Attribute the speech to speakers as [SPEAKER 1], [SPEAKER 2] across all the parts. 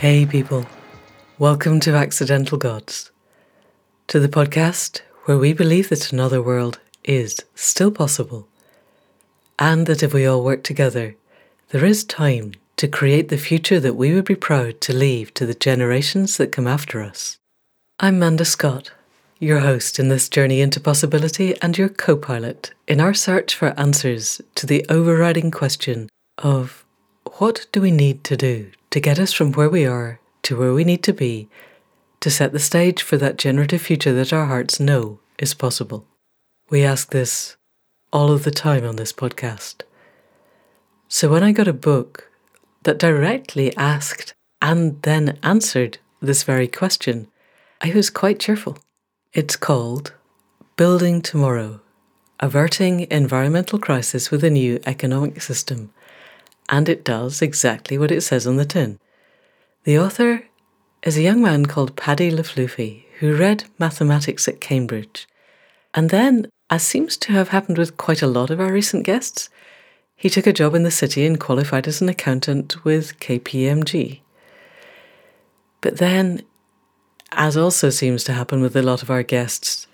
[SPEAKER 1] Hey, people. Welcome to Accidental Gods, to the podcast where we believe that another world is still possible, and that if we all work together, there is time to create the future that we would be proud to leave to the generations that come after us. I'm Manda Scott, your host in this journey into possibility and your co pilot in our search for answers to the overriding question of what do we need to do to get us from where we are to where we need to be to set the stage for that generative future that our hearts know is possible? We ask this all of the time on this podcast. So when I got a book that directly asked and then answered this very question, I was quite cheerful. It's called Building Tomorrow Averting Environmental Crisis with a New Economic System, and it does exactly what it says on the tin. The author is a young man called Paddy Le Flufy who read mathematics at Cambridge. And then, as seems to have happened with quite a lot of our recent guests, he took a job in the city and qualified as an accountant with KPMG. But then, as also seems to happen with a lot of our guests,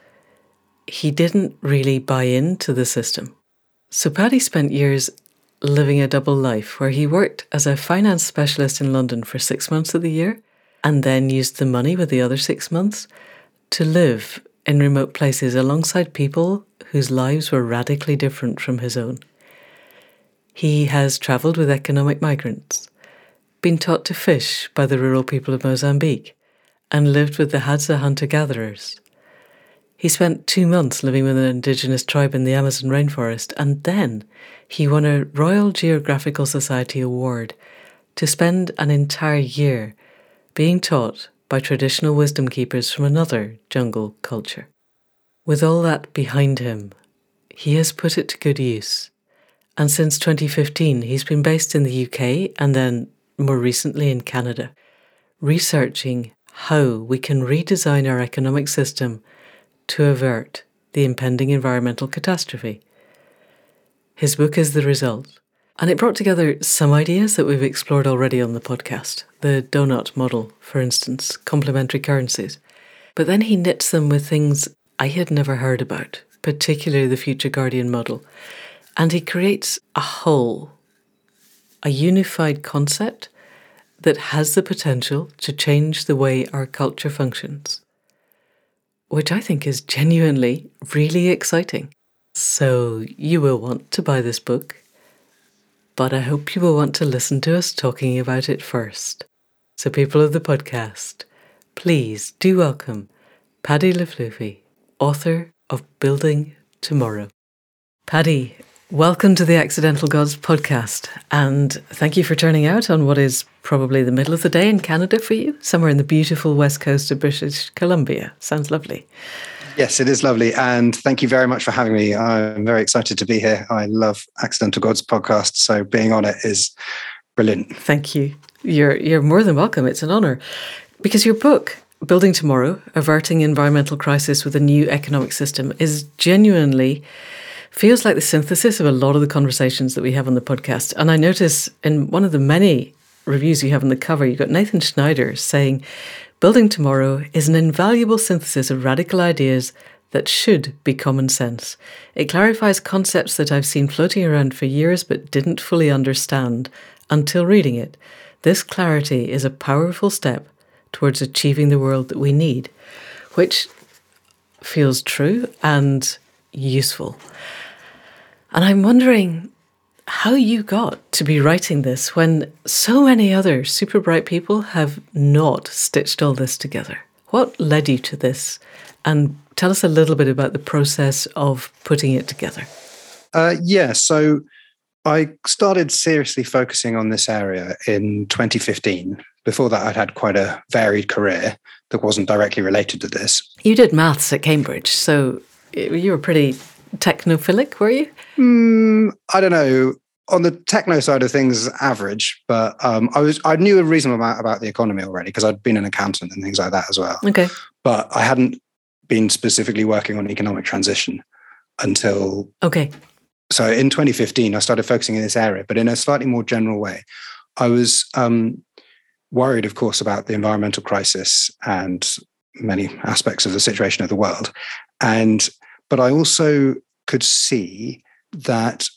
[SPEAKER 1] he didn't really buy into the system. So Paddy spent years living a double life where he worked as a finance specialist in London for six months of the year and then used the money with the other six months to live in remote places alongside people whose lives were radically different from his own. He has travelled with economic migrants, been taught to fish by the rural people of Mozambique, and lived with the Hadza hunter gatherers. He spent two months living with an indigenous tribe in the Amazon rainforest, and then he won a Royal Geographical Society award to spend an entire year being taught by traditional wisdom keepers from another jungle culture. With all that behind him, he has put it to good use. And since 2015, he's been based in the UK and then more recently in Canada, researching how we can redesign our economic system to avert the impending environmental catastrophe. His book is the result, and it brought together some ideas that we've explored already on the podcast the donut model, for instance, complementary currencies. But then he knits them with things I had never heard about, particularly the future guardian model. And he creates a whole, a unified concept that has the potential to change the way our culture functions which I think is genuinely really exciting. So you will want to buy this book, but I hope you will want to listen to us talking about it first. So, people of the podcast, please do welcome Paddy Le Flufy, author of Building Tomorrow. Paddy, welcome to the Accidental Gods podcast, and thank you for turning out on what is probably the middle of the day in Canada for you, somewhere in the beautiful west coast of British Columbia. Sounds lovely.
[SPEAKER 2] Yes, it is lovely. And thank you very much for having me. I'm very excited to be here. I love Accidental Gods podcast. So being on it is brilliant.
[SPEAKER 1] Thank you. You're you're more than welcome. It's an honor. Because your book, Building Tomorrow, Averting Environmental Crisis with a New Economic System, is genuinely feels like the synthesis of a lot of the conversations that we have on the podcast. And I notice in one of the many reviews you have on the cover, you've got Nathan Schneider saying, Building Tomorrow is an invaluable synthesis of radical ideas that should be common sense. It clarifies concepts that I've seen floating around for years but didn't fully understand until reading it. This clarity is a powerful step towards achieving the world that we need, which feels true and useful. And I'm wondering how you got to be writing this when so many other super bright people have not stitched all this together. What led you to this? And tell us a little bit about the process of putting it together.
[SPEAKER 2] Uh, yeah, so I started seriously focusing on this area in 2015. Before that, I'd had quite a varied career that wasn't directly related to this.
[SPEAKER 1] You did maths at Cambridge, so you were pretty technophilic, were you?
[SPEAKER 2] Mm, I don't know. On the techno side of things, average, but um, I was I knew a reasonable amount about the economy already because I'd been an accountant and things like that as well.
[SPEAKER 1] Okay,
[SPEAKER 2] but I hadn't been specifically working on economic transition until
[SPEAKER 1] okay.
[SPEAKER 2] So in 2015, I started focusing in this area, but in a slightly more general way. I was um, worried, of course, about the environmental crisis and many aspects of the situation of the world. And but I also could see that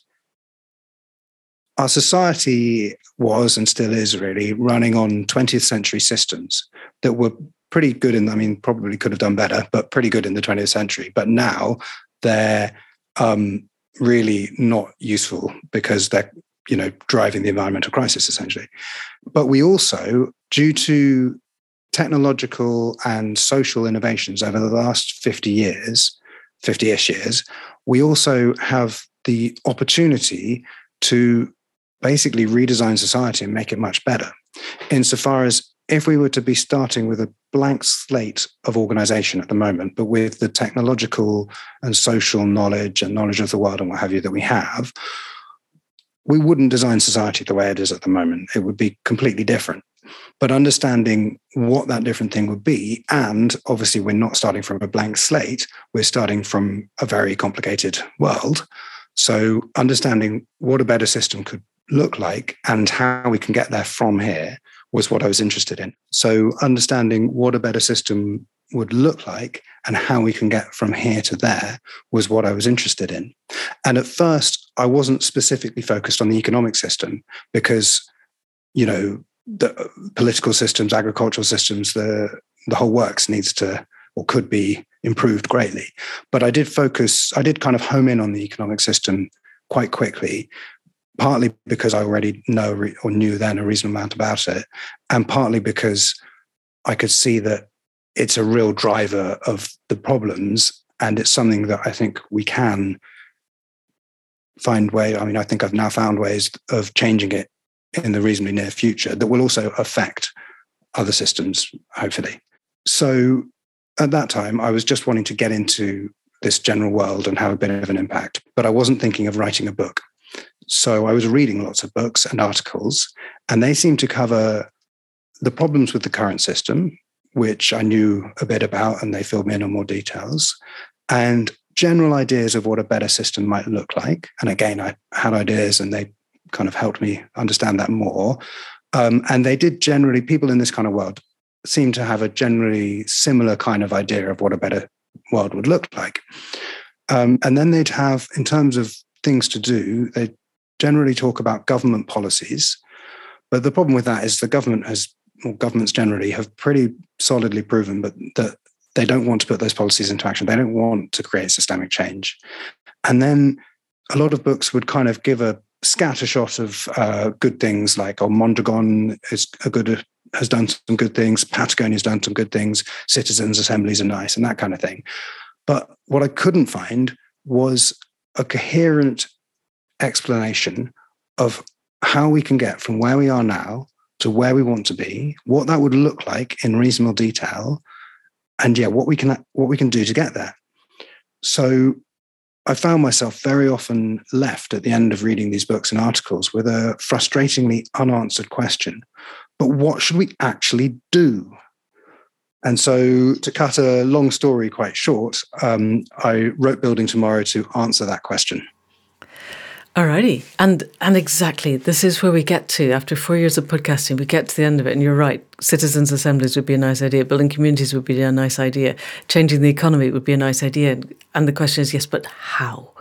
[SPEAKER 2] our society was and still is really running on 20th century systems that were pretty good in, I mean, probably could have done better, but pretty good in the 20th century. But now they're um, really not useful because they're, you know, driving the environmental crisis essentially. But we also, due to technological and social innovations over the last 50 years, 50 ish years, we also have the opportunity to basically redesign society and make it much better. Insofar as if we were to be starting with a blank slate of organization at the moment, but with the technological and social knowledge and knowledge of the world and what have you that we have, we wouldn't design society the way it is at the moment. It would be completely different. But understanding what that different thing would be, and obviously, we're not starting from a blank slate, we're starting from a very complicated world. So, understanding what a better system could look like and how we can get there from here was what I was interested in. So, understanding what a better system would look like and how we can get from here to there was what I was interested in. And at first, I wasn't specifically focused on the economic system because, you know, the political systems, agricultural systems, the the whole works needs to or could be improved greatly. But I did focus, I did kind of home in on the economic system quite quickly partly because I already know or knew then a reasonable amount about it, and partly because I could see that it's a real driver of the problems, and it's something that I think we can find way. I mean, I think I've now found ways of changing it in the reasonably near future that will also affect other systems, hopefully. So at that time, I was just wanting to get into this general world and have a bit of an impact, but I wasn't thinking of writing a book. So I was reading lots of books and articles, and they seemed to cover the problems with the current system, which I knew a bit about, and they filled me in on more details, and general ideas of what a better system might look like. And again, I had ideas, and they kind of helped me understand that more. Um, and they did generally, people in this kind of world seem to have a generally similar kind of idea of what a better world would look like. Um, and then they'd have, in terms of things to do, they generally talk about government policies. But the problem with that is the government has, or governments generally, have pretty solidly proven but that they don't want to put those policies into action. They don't want to create systemic change. And then a lot of books would kind of give a scattershot of uh, good things like, oh, Mondragon is a good has done some good things, Patagonia has done some good things, citizens' assemblies are nice, and that kind of thing. But what I couldn't find was a coherent explanation of how we can get from where we are now to where we want to be, what that would look like in reasonable detail, and yeah, what we can what we can do to get there. So I found myself very often left at the end of reading these books and articles with a frustratingly unanswered question. But what should we actually do? And so, to cut a long story quite short, um, I wrote Building Tomorrow to answer that question.
[SPEAKER 1] Alrighty. And and exactly, this is where we get to after four years of podcasting, we get to the end of it. And you're right, citizens' assemblies would be a nice idea, building communities would be a nice idea, changing the economy would be a nice idea. And the question is, yes, but how?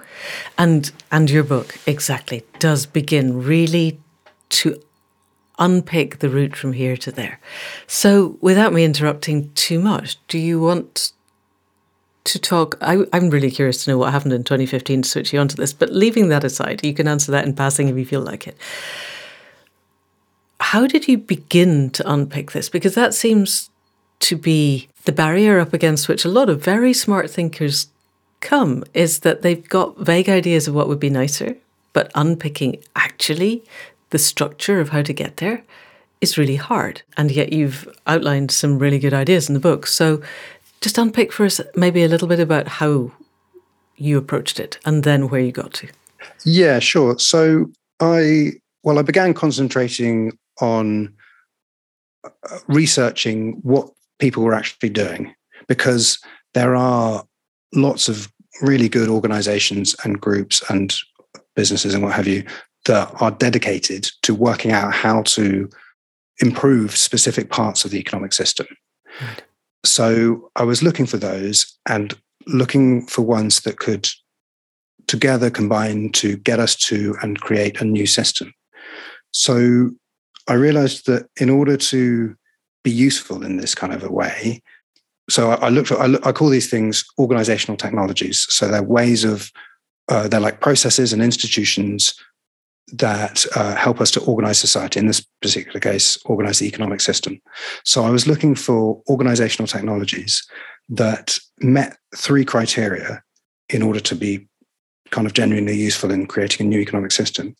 [SPEAKER 1] And and your book, exactly, does begin really to unpick the route from here to there. So without me interrupting too much, do you want to talk. I, am really curious to know what happened in 2015 to switch you onto this, but leaving that aside, you can answer that in passing if you feel like it. How did you begin to unpick this? Because that seems to be the barrier up against which a lot of very smart thinkers come is that they've got vague ideas of what would be nicer, but unpicking actually the structure of how to get there is really hard. And yet you've outlined some really good ideas in the book. So just unpick for us maybe a little bit about how you approached it and then where you got to.
[SPEAKER 2] Yeah, sure. So I, well, I began concentrating on uh, researching what people were actually doing because there are lots of really good organizations and groups and businesses and what have you that are dedicated to working out how to improve specific parts of the economic system. Right. So I was looking for those and looking for ones that could together combine to get us to and create a new system. So I realized that in order to be useful in this kind of a way, so I, I looked I, look, I, call these things organizational technologies. So they're ways of, uh, they're like processes and institutions that uh, help us to organize society. In this particular case, organize the economic system. So I was looking for organizational technologies that met three criteria in order to be kind of genuinely useful in creating a new economic system.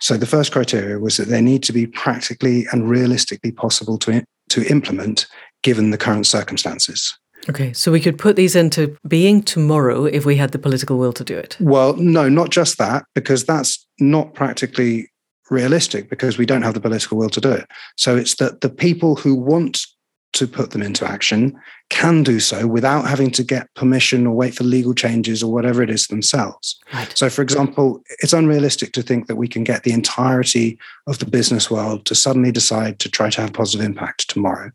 [SPEAKER 2] So the first criteria was that they need to be practically and realistically possible to, to implement given the current circumstances.
[SPEAKER 1] Okay, so we could put these into being tomorrow if we had the political will to do it.
[SPEAKER 2] Well, no, not just that, because that's not practically realistic because we don't have the political will to do it. So it's that the people who want to put them into action can do so without having to get permission or wait for legal changes or whatever it is themselves. Right. So, for example, it's unrealistic to think that we can get the entirety of the business world to suddenly decide to try to have positive impact tomorrow.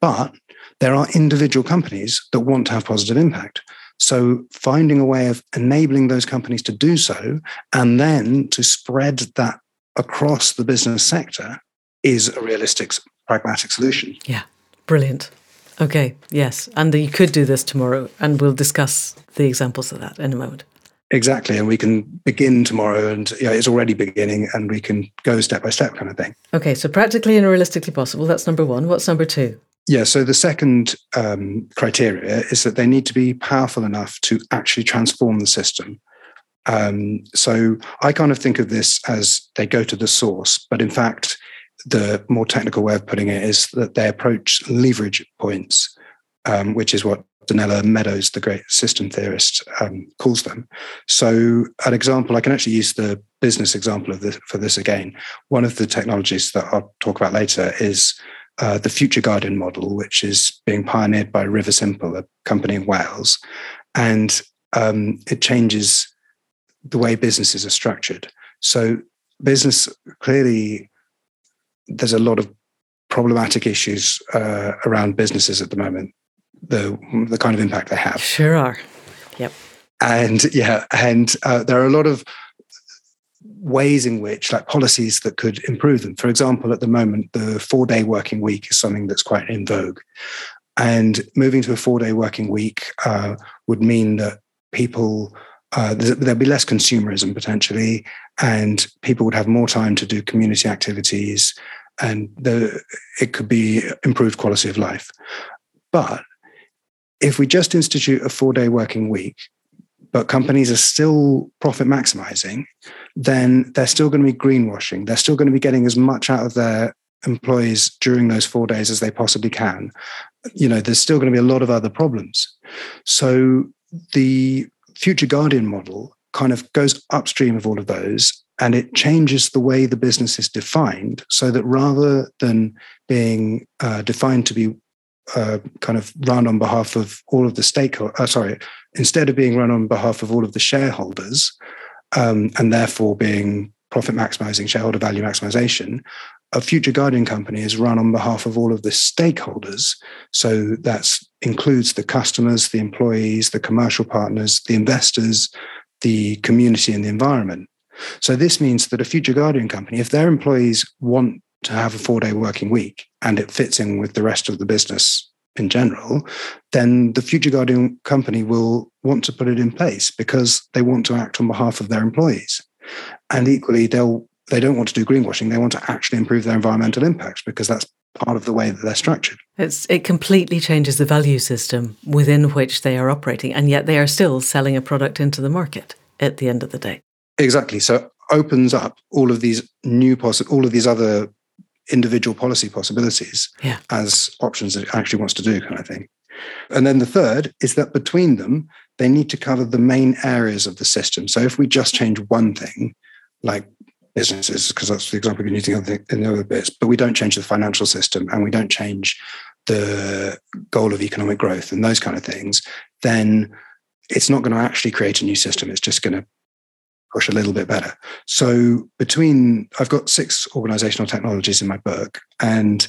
[SPEAKER 2] But there are individual companies that want to have positive impact. So, finding a way of enabling those companies to do so and then to spread that across the business sector is a realistic, pragmatic solution.
[SPEAKER 1] Yeah. Brilliant. Okay, yes. And you could do this tomorrow, and we'll discuss the examples of that in a moment.
[SPEAKER 2] Exactly. And we can begin tomorrow, and yeah, it's already beginning, and we can go step by step kind of thing.
[SPEAKER 1] Okay, so practically and realistically possible. That's number one. What's number two?
[SPEAKER 2] Yeah, so the second um, criteria is that they need to be powerful enough to actually transform the system. Um, so I kind of think of this as they go to the source, but in fact, the more technical way of putting it is that they approach leverage points, um, which is what Donella Meadows, the great system theorist, um, calls them. So, an example, I can actually use the business example of this for this again. One of the technologies that I'll talk about later is uh, the Future Guardian model, which is being pioneered by Riversimple, a company in Wales, and um, it changes the way businesses are structured. So, business clearly there's a lot of problematic issues uh, around businesses at the moment. The the kind of impact they have.
[SPEAKER 1] Sure are. Yep.
[SPEAKER 2] And yeah, and uh, there are a lot of ways in which, like policies that could improve them. For example, at the moment, the four day working week is something that's quite in vogue. And moving to a four day working week uh, would mean that people uh, there'd be less consumerism potentially, and people would have more time to do community activities, and the, it could be improved quality of life. But if we just institute a four day working week, but companies are still profit maximizing, then they're still going to be greenwashing. They're still going to be getting as much out of their employees during those four days as they possibly can. You know, there's still going to be a lot of other problems. So the Future Guardian model kind of goes upstream of all of those and it changes the way the business is defined so that rather than being uh, defined to be uh, kind of run on behalf of all of the stakeholders, uh, sorry, instead of being run on behalf of all of the shareholders um, and therefore being profit maximizing, shareholder value maximization, a future guardian company is run on behalf of all of the stakeholders. So that includes the customers, the employees, the commercial partners, the investors, the community, and the environment. So this means that a future guardian company, if their employees want to have a four day working week and it fits in with the rest of the business in general, then the future guardian company will want to put it in place because they want to act on behalf of their employees. And equally, they'll they don't want to do greenwashing. They want to actually improve their environmental impacts because that's part of the way that they're structured.
[SPEAKER 1] It's, it completely changes the value system within which they are operating, and yet they are still selling a product into the market at the end of the day.
[SPEAKER 2] Exactly. So opens up all of these new possi- all of these other individual policy possibilities yeah. as options that it actually wants to do, kind of thing. And then the third is that between them, they need to cover the main areas of the system. So if we just change one thing, like businesses, because that's the example we're using in the other bits, but we don't change the financial system and we don't change the goal of economic growth and those kind of things, then it's not going to actually create a new system. It's just going to a little bit better. So between I've got six organizational technologies in my book, and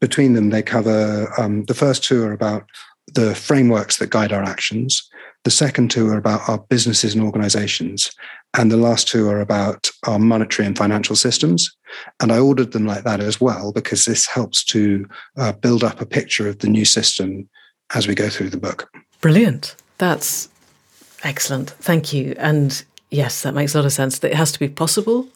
[SPEAKER 2] between them they cover um, the first two are about the frameworks that guide our actions. The second two are about our businesses and organizations. And the last two are about our monetary and financial systems. And I ordered them like that as well, because this helps to uh, build up a picture of the new system as we go through the book.
[SPEAKER 1] Brilliant. That's excellent. Thank you. And yes, that makes a lot of sense. That it has to be possible.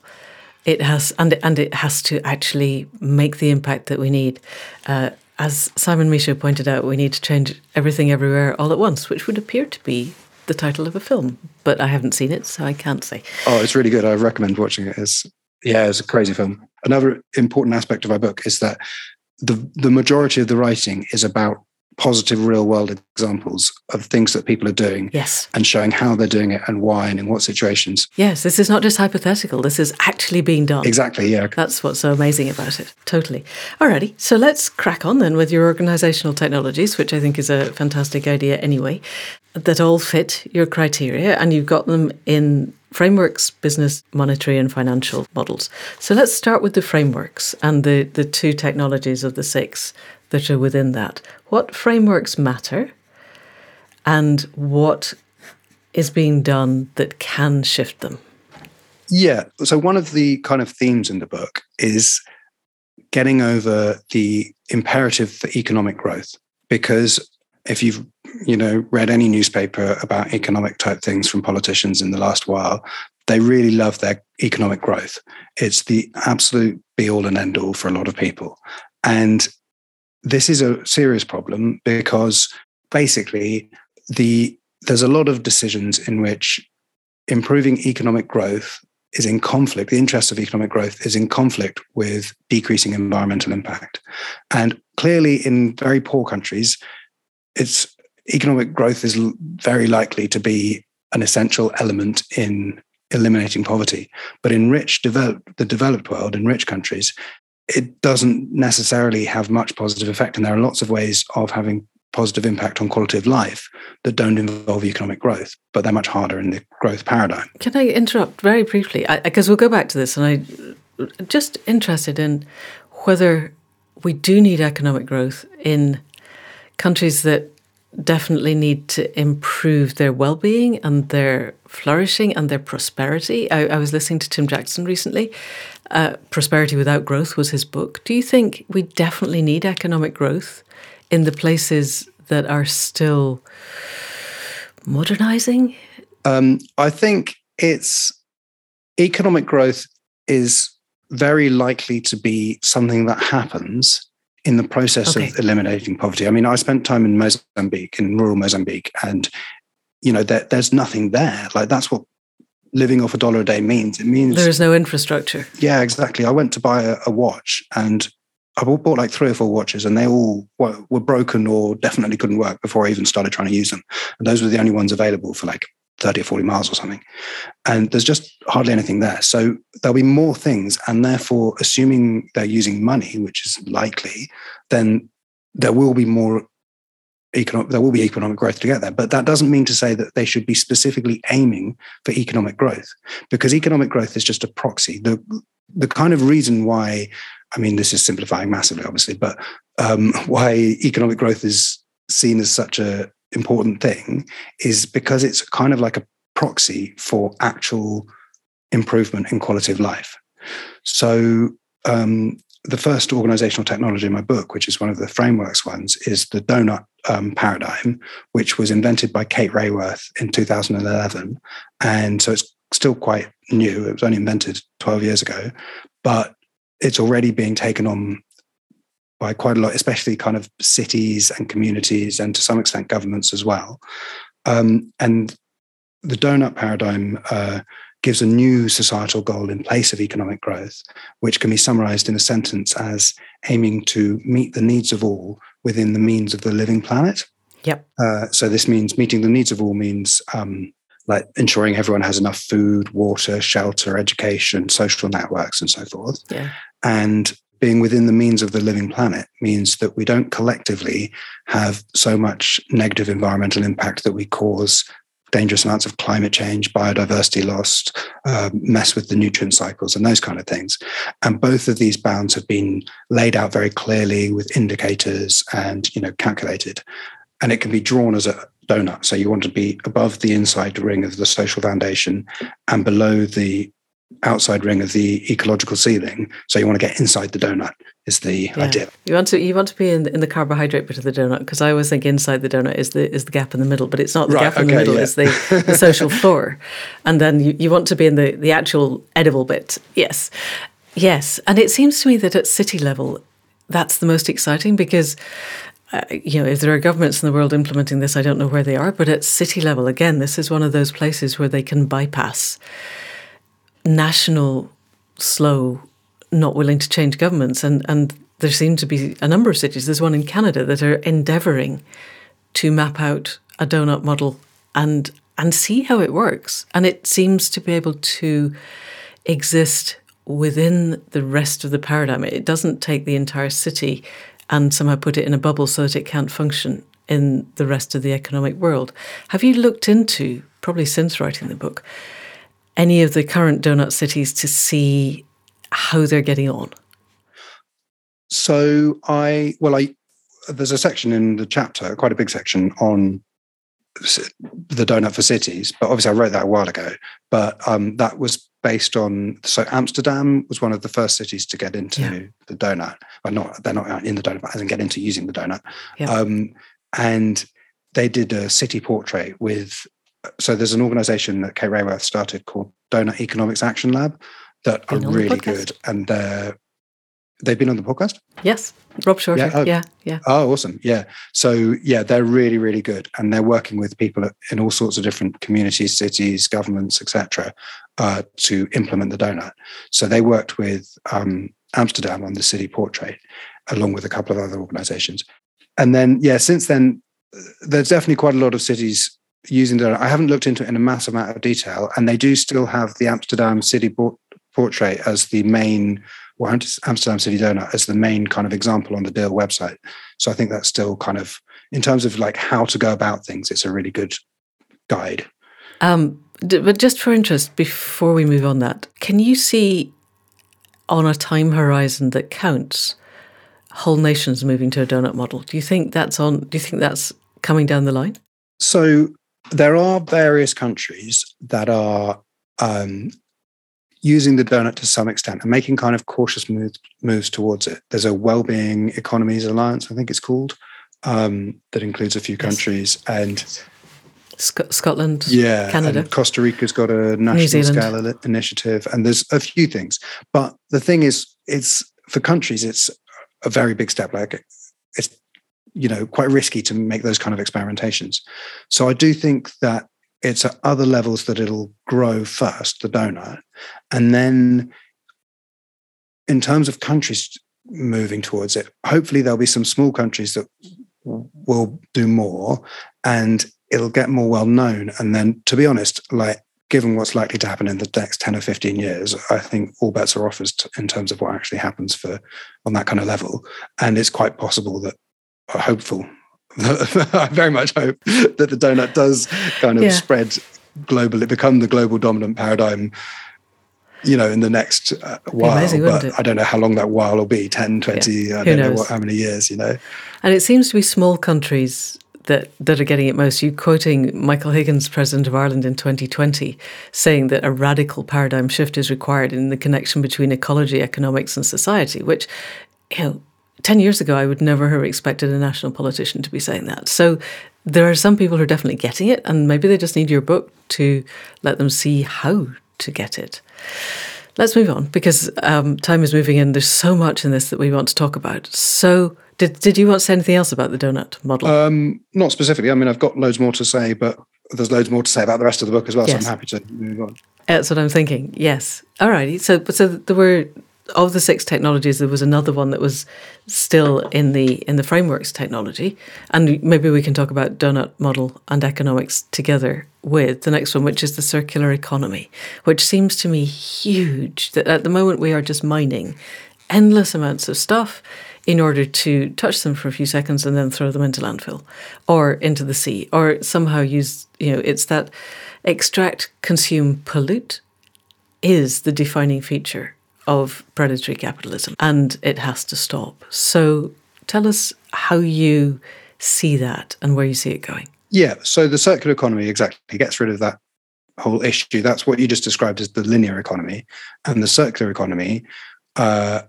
[SPEAKER 1] It has, and and it has to actually make the impact that we need. Uh, as Simon Michaux pointed out, we need to change everything everywhere all at once, which would appear to be the title of a film, but I haven't seen it, so I can't say.
[SPEAKER 2] Oh, it's really good. I recommend watching it. It's yeah, it's a crazy film. Another important aspect of our book is that the the majority of the writing is about positive real world examples of things that people are doing
[SPEAKER 1] yes.
[SPEAKER 2] and showing how they're doing it and why and in what situations.
[SPEAKER 1] Yes this is not just hypothetical. This is actually being done.
[SPEAKER 2] Exactly yeah.
[SPEAKER 1] That's what's so amazing about it. Totally. Alrighty so let's crack on then with your organizational technologies which i think is a fantastic idea anyway that all fit your criteria and you've got them in frameworks, business, monetary, and financial models. So let's start with the frameworks and the, the two technologies of the six that are within that. What frameworks matter and what is being done that can shift them?
[SPEAKER 2] Yeah. So, one of the kind of themes in the book is getting over the imperative for economic growth. Because if you've you know read any newspaper about economic type things from politicians in the last while they really love their economic growth it's the absolute be all and end all for a lot of people and this is a serious problem because basically the there's a lot of decisions in which improving economic growth is in conflict the interest of economic growth is in conflict with decreasing environmental impact. And clearly in very poor countries it's economic growth is very likely to be an essential element in eliminating poverty. But in rich developed the developed world in rich countries it doesn't necessarily have much positive effect. And there are lots of ways of having positive impact on quality of life that don't involve economic growth, but they're much harder in the growth paradigm.
[SPEAKER 1] Can I interrupt very briefly? Because we'll go back to this, and I'm just interested in whether we do need economic growth in countries that definitely need to improve their well-being and their flourishing and their prosperity. I, I was listening to Tim Jackson recently. Uh, Prosperity Without Growth was his book. Do you think we definitely need economic growth in the places that are still modernizing?
[SPEAKER 2] Um, I think it's economic growth is very likely to be something that happens in the process okay. of eliminating poverty. I mean, I spent time in Mozambique, in rural Mozambique, and you know, there, there's nothing there. Like that's what living off a dollar a day means. It means
[SPEAKER 1] there is no infrastructure.
[SPEAKER 2] Yeah, exactly. I went to buy a, a watch and I bought like three or four watches and they all were, were, broken or definitely couldn't work before I even started trying to use them. And those were the only ones available for like 30 or 40 miles or something. And there's just hardly anything there. So there'll be more things. And therefore, assuming they're using money, which is likely, then there will be more economic, there will be economic growth to get there. But that doesn't mean to say that they should be specifically aiming for economic growth because economic growth is just a proxy. The, the kind of reason why, I mean, this is simplifying massively, obviously, but um, why economic growth is seen as such a important thing is because it's kind of like a proxy for actual improvement in quality of life. So, um, the first organizational technology in my book, which is one of the frameworks ones, is the donut um, paradigm, which was invented by Kate Raworth in 2011. And so it's still quite new. It was only invented 12 years ago, but it's already being taken on by quite a lot, especially kind of cities and communities, and to some extent governments as well. Um, and the donut paradigm uh, gives a new societal goal in place of economic growth, which can be summarized in a sentence as aiming to meet the needs of all within the means of the living planet.
[SPEAKER 1] Yep.
[SPEAKER 2] Uh, so this means meeting the needs of all means um, like ensuring everyone has enough food, water, shelter, education, social networks, and so forth.
[SPEAKER 1] Yeah.
[SPEAKER 2] And being within the means of the living planet means that we don't collectively have so much negative environmental impact that we cause dangerous amounts of climate change, biodiversity lost, uh, mess with the nutrient cycles, and those kind of things. And both of these bounds have been laid out very clearly with indicators and you know calculated, and it can be drawn as a donut. So you want to be above the inside ring of the social foundation and below the outside ring of the ecological ceiling. So you want to get inside the donut is the yeah. idea.
[SPEAKER 1] You want to you want to be in the, in the carbohydrate bit of the donut because I always think inside the donut is the is the gap in the middle, but it's not the right, gap in okay, the middle. Yeah. It's the, the social floor, and then you, you want to be in the the actual edible bit. Yes, yes, and it seems to me that at city level, that's the most exciting because. Uh, you know, if there are governments in the world implementing this, I don't know where they are, but at city level, again, this is one of those places where they can bypass national slow, not willing to change governments. And, and there seem to be a number of cities, there's one in Canada, that are endeavouring to map out a donut model and and see how it works. And it seems to be able to exist within the rest of the paradigm. It doesn't take the entire city and somehow put it in a bubble so that it can't function in the rest of the economic world. Have you looked into, probably since writing the book, any of the current donut cities to see how they're getting on?
[SPEAKER 2] So I well I there's a section in the chapter, quite a big section on the donut for cities, but obviously I wrote that a while ago. But um, that was based on so Amsterdam was one of the first cities to get into yeah. the donut. But not they're not in the donut, but as in get into using the donut. Yeah. Um, and they did a city portrait with so there's an organization that Kate Raworth started called Doughnut Economics Action Lab that are really good and they're they've been on the podcast?
[SPEAKER 1] Yes rob shorter. Yeah, oh, yeah yeah.
[SPEAKER 2] Oh awesome. Yeah. So yeah they're really really good and they're working with people in all sorts of different communities cities governments etc uh, to implement the donut. So they worked with um, amsterdam on the city portrait along with a couple of other organizations. And then yeah since then there's definitely quite a lot of cities using the. I haven't looked into it in a massive amount of detail, and they do still have the Amsterdam City portrait as the main, or Amsterdam City Donut as the main kind of example on the DEAL website. So I think that's still kind of, in terms of like how to go about things, it's a really good guide.
[SPEAKER 1] Um, but just for interest, before we move on, that can you see on a time horizon that counts whole nations moving to a donut model? Do you think that's on? Do you think that's coming down the line?
[SPEAKER 2] So there are various countries that are um, using the donut to some extent and making kind of cautious moves, moves towards it. There's a Wellbeing Economies Alliance, I think it's called, um, that includes a few countries and
[SPEAKER 1] Sc- Scotland,
[SPEAKER 2] yeah,
[SPEAKER 1] Canada,
[SPEAKER 2] Costa Rica's got a national scale initiative, and there's a few things. But the thing is, it's for countries, it's a very big step. Like it's you know quite risky to make those kind of experimentations. So i do think that it's at other levels that it'll grow first the donut and then in terms of countries moving towards it hopefully there'll be some small countries that will do more and it'll get more well known. And then to be honest like given what's likely to happen in the next 10 or 15 years i think all bets are off in terms of what actually happens for on that kind of level. And it's quite possible that hopeful. I very much hope that the donut does kind of yeah. spread globally, become the global dominant paradigm you know, in the next uh, while. Amazing, but I don't know how long that while will be 10, 20, yeah. I don't knows? know what, how many years, you know.
[SPEAKER 1] And it seems to be small countries that, that are getting it most. You quoting Michael Higgins, President of Ireland in 2020, saying that a radical paradigm shift is required in the connection between ecology, economics, and society, which, you know, 10 years ago, I would never have expected a national politician to be saying that. So there are some people who are definitely getting it, and maybe they just need your book to let them see how to get it. Let's move on because um, time is moving in. There's so much in this that we want to talk about. So, did, did you want to say anything else about the donut model?
[SPEAKER 2] Um, not specifically. I mean, I've got loads more to say, but there's loads more to say about the rest of the book as well. Yes. So I'm happy to move on.
[SPEAKER 1] That's what I'm thinking. Yes. All righty. So, so there were of the six technologies, there was another one that was still in the in the frameworks technology, and maybe we can talk about donut model and economics together with the next one, which is the circular economy, which seems to me huge. That at the moment we are just mining endless amounts of stuff in order to touch them for a few seconds and then throw them into landfill or into the sea or somehow use, you know, it's that extract, consume, pollute is the defining feature of predatory capitalism and it has to stop. So tell us how you see that and where you see it going.
[SPEAKER 2] Yeah, so the circular economy exactly gets rid of that whole issue. That's what you just described as the linear economy. And the circular economy uh,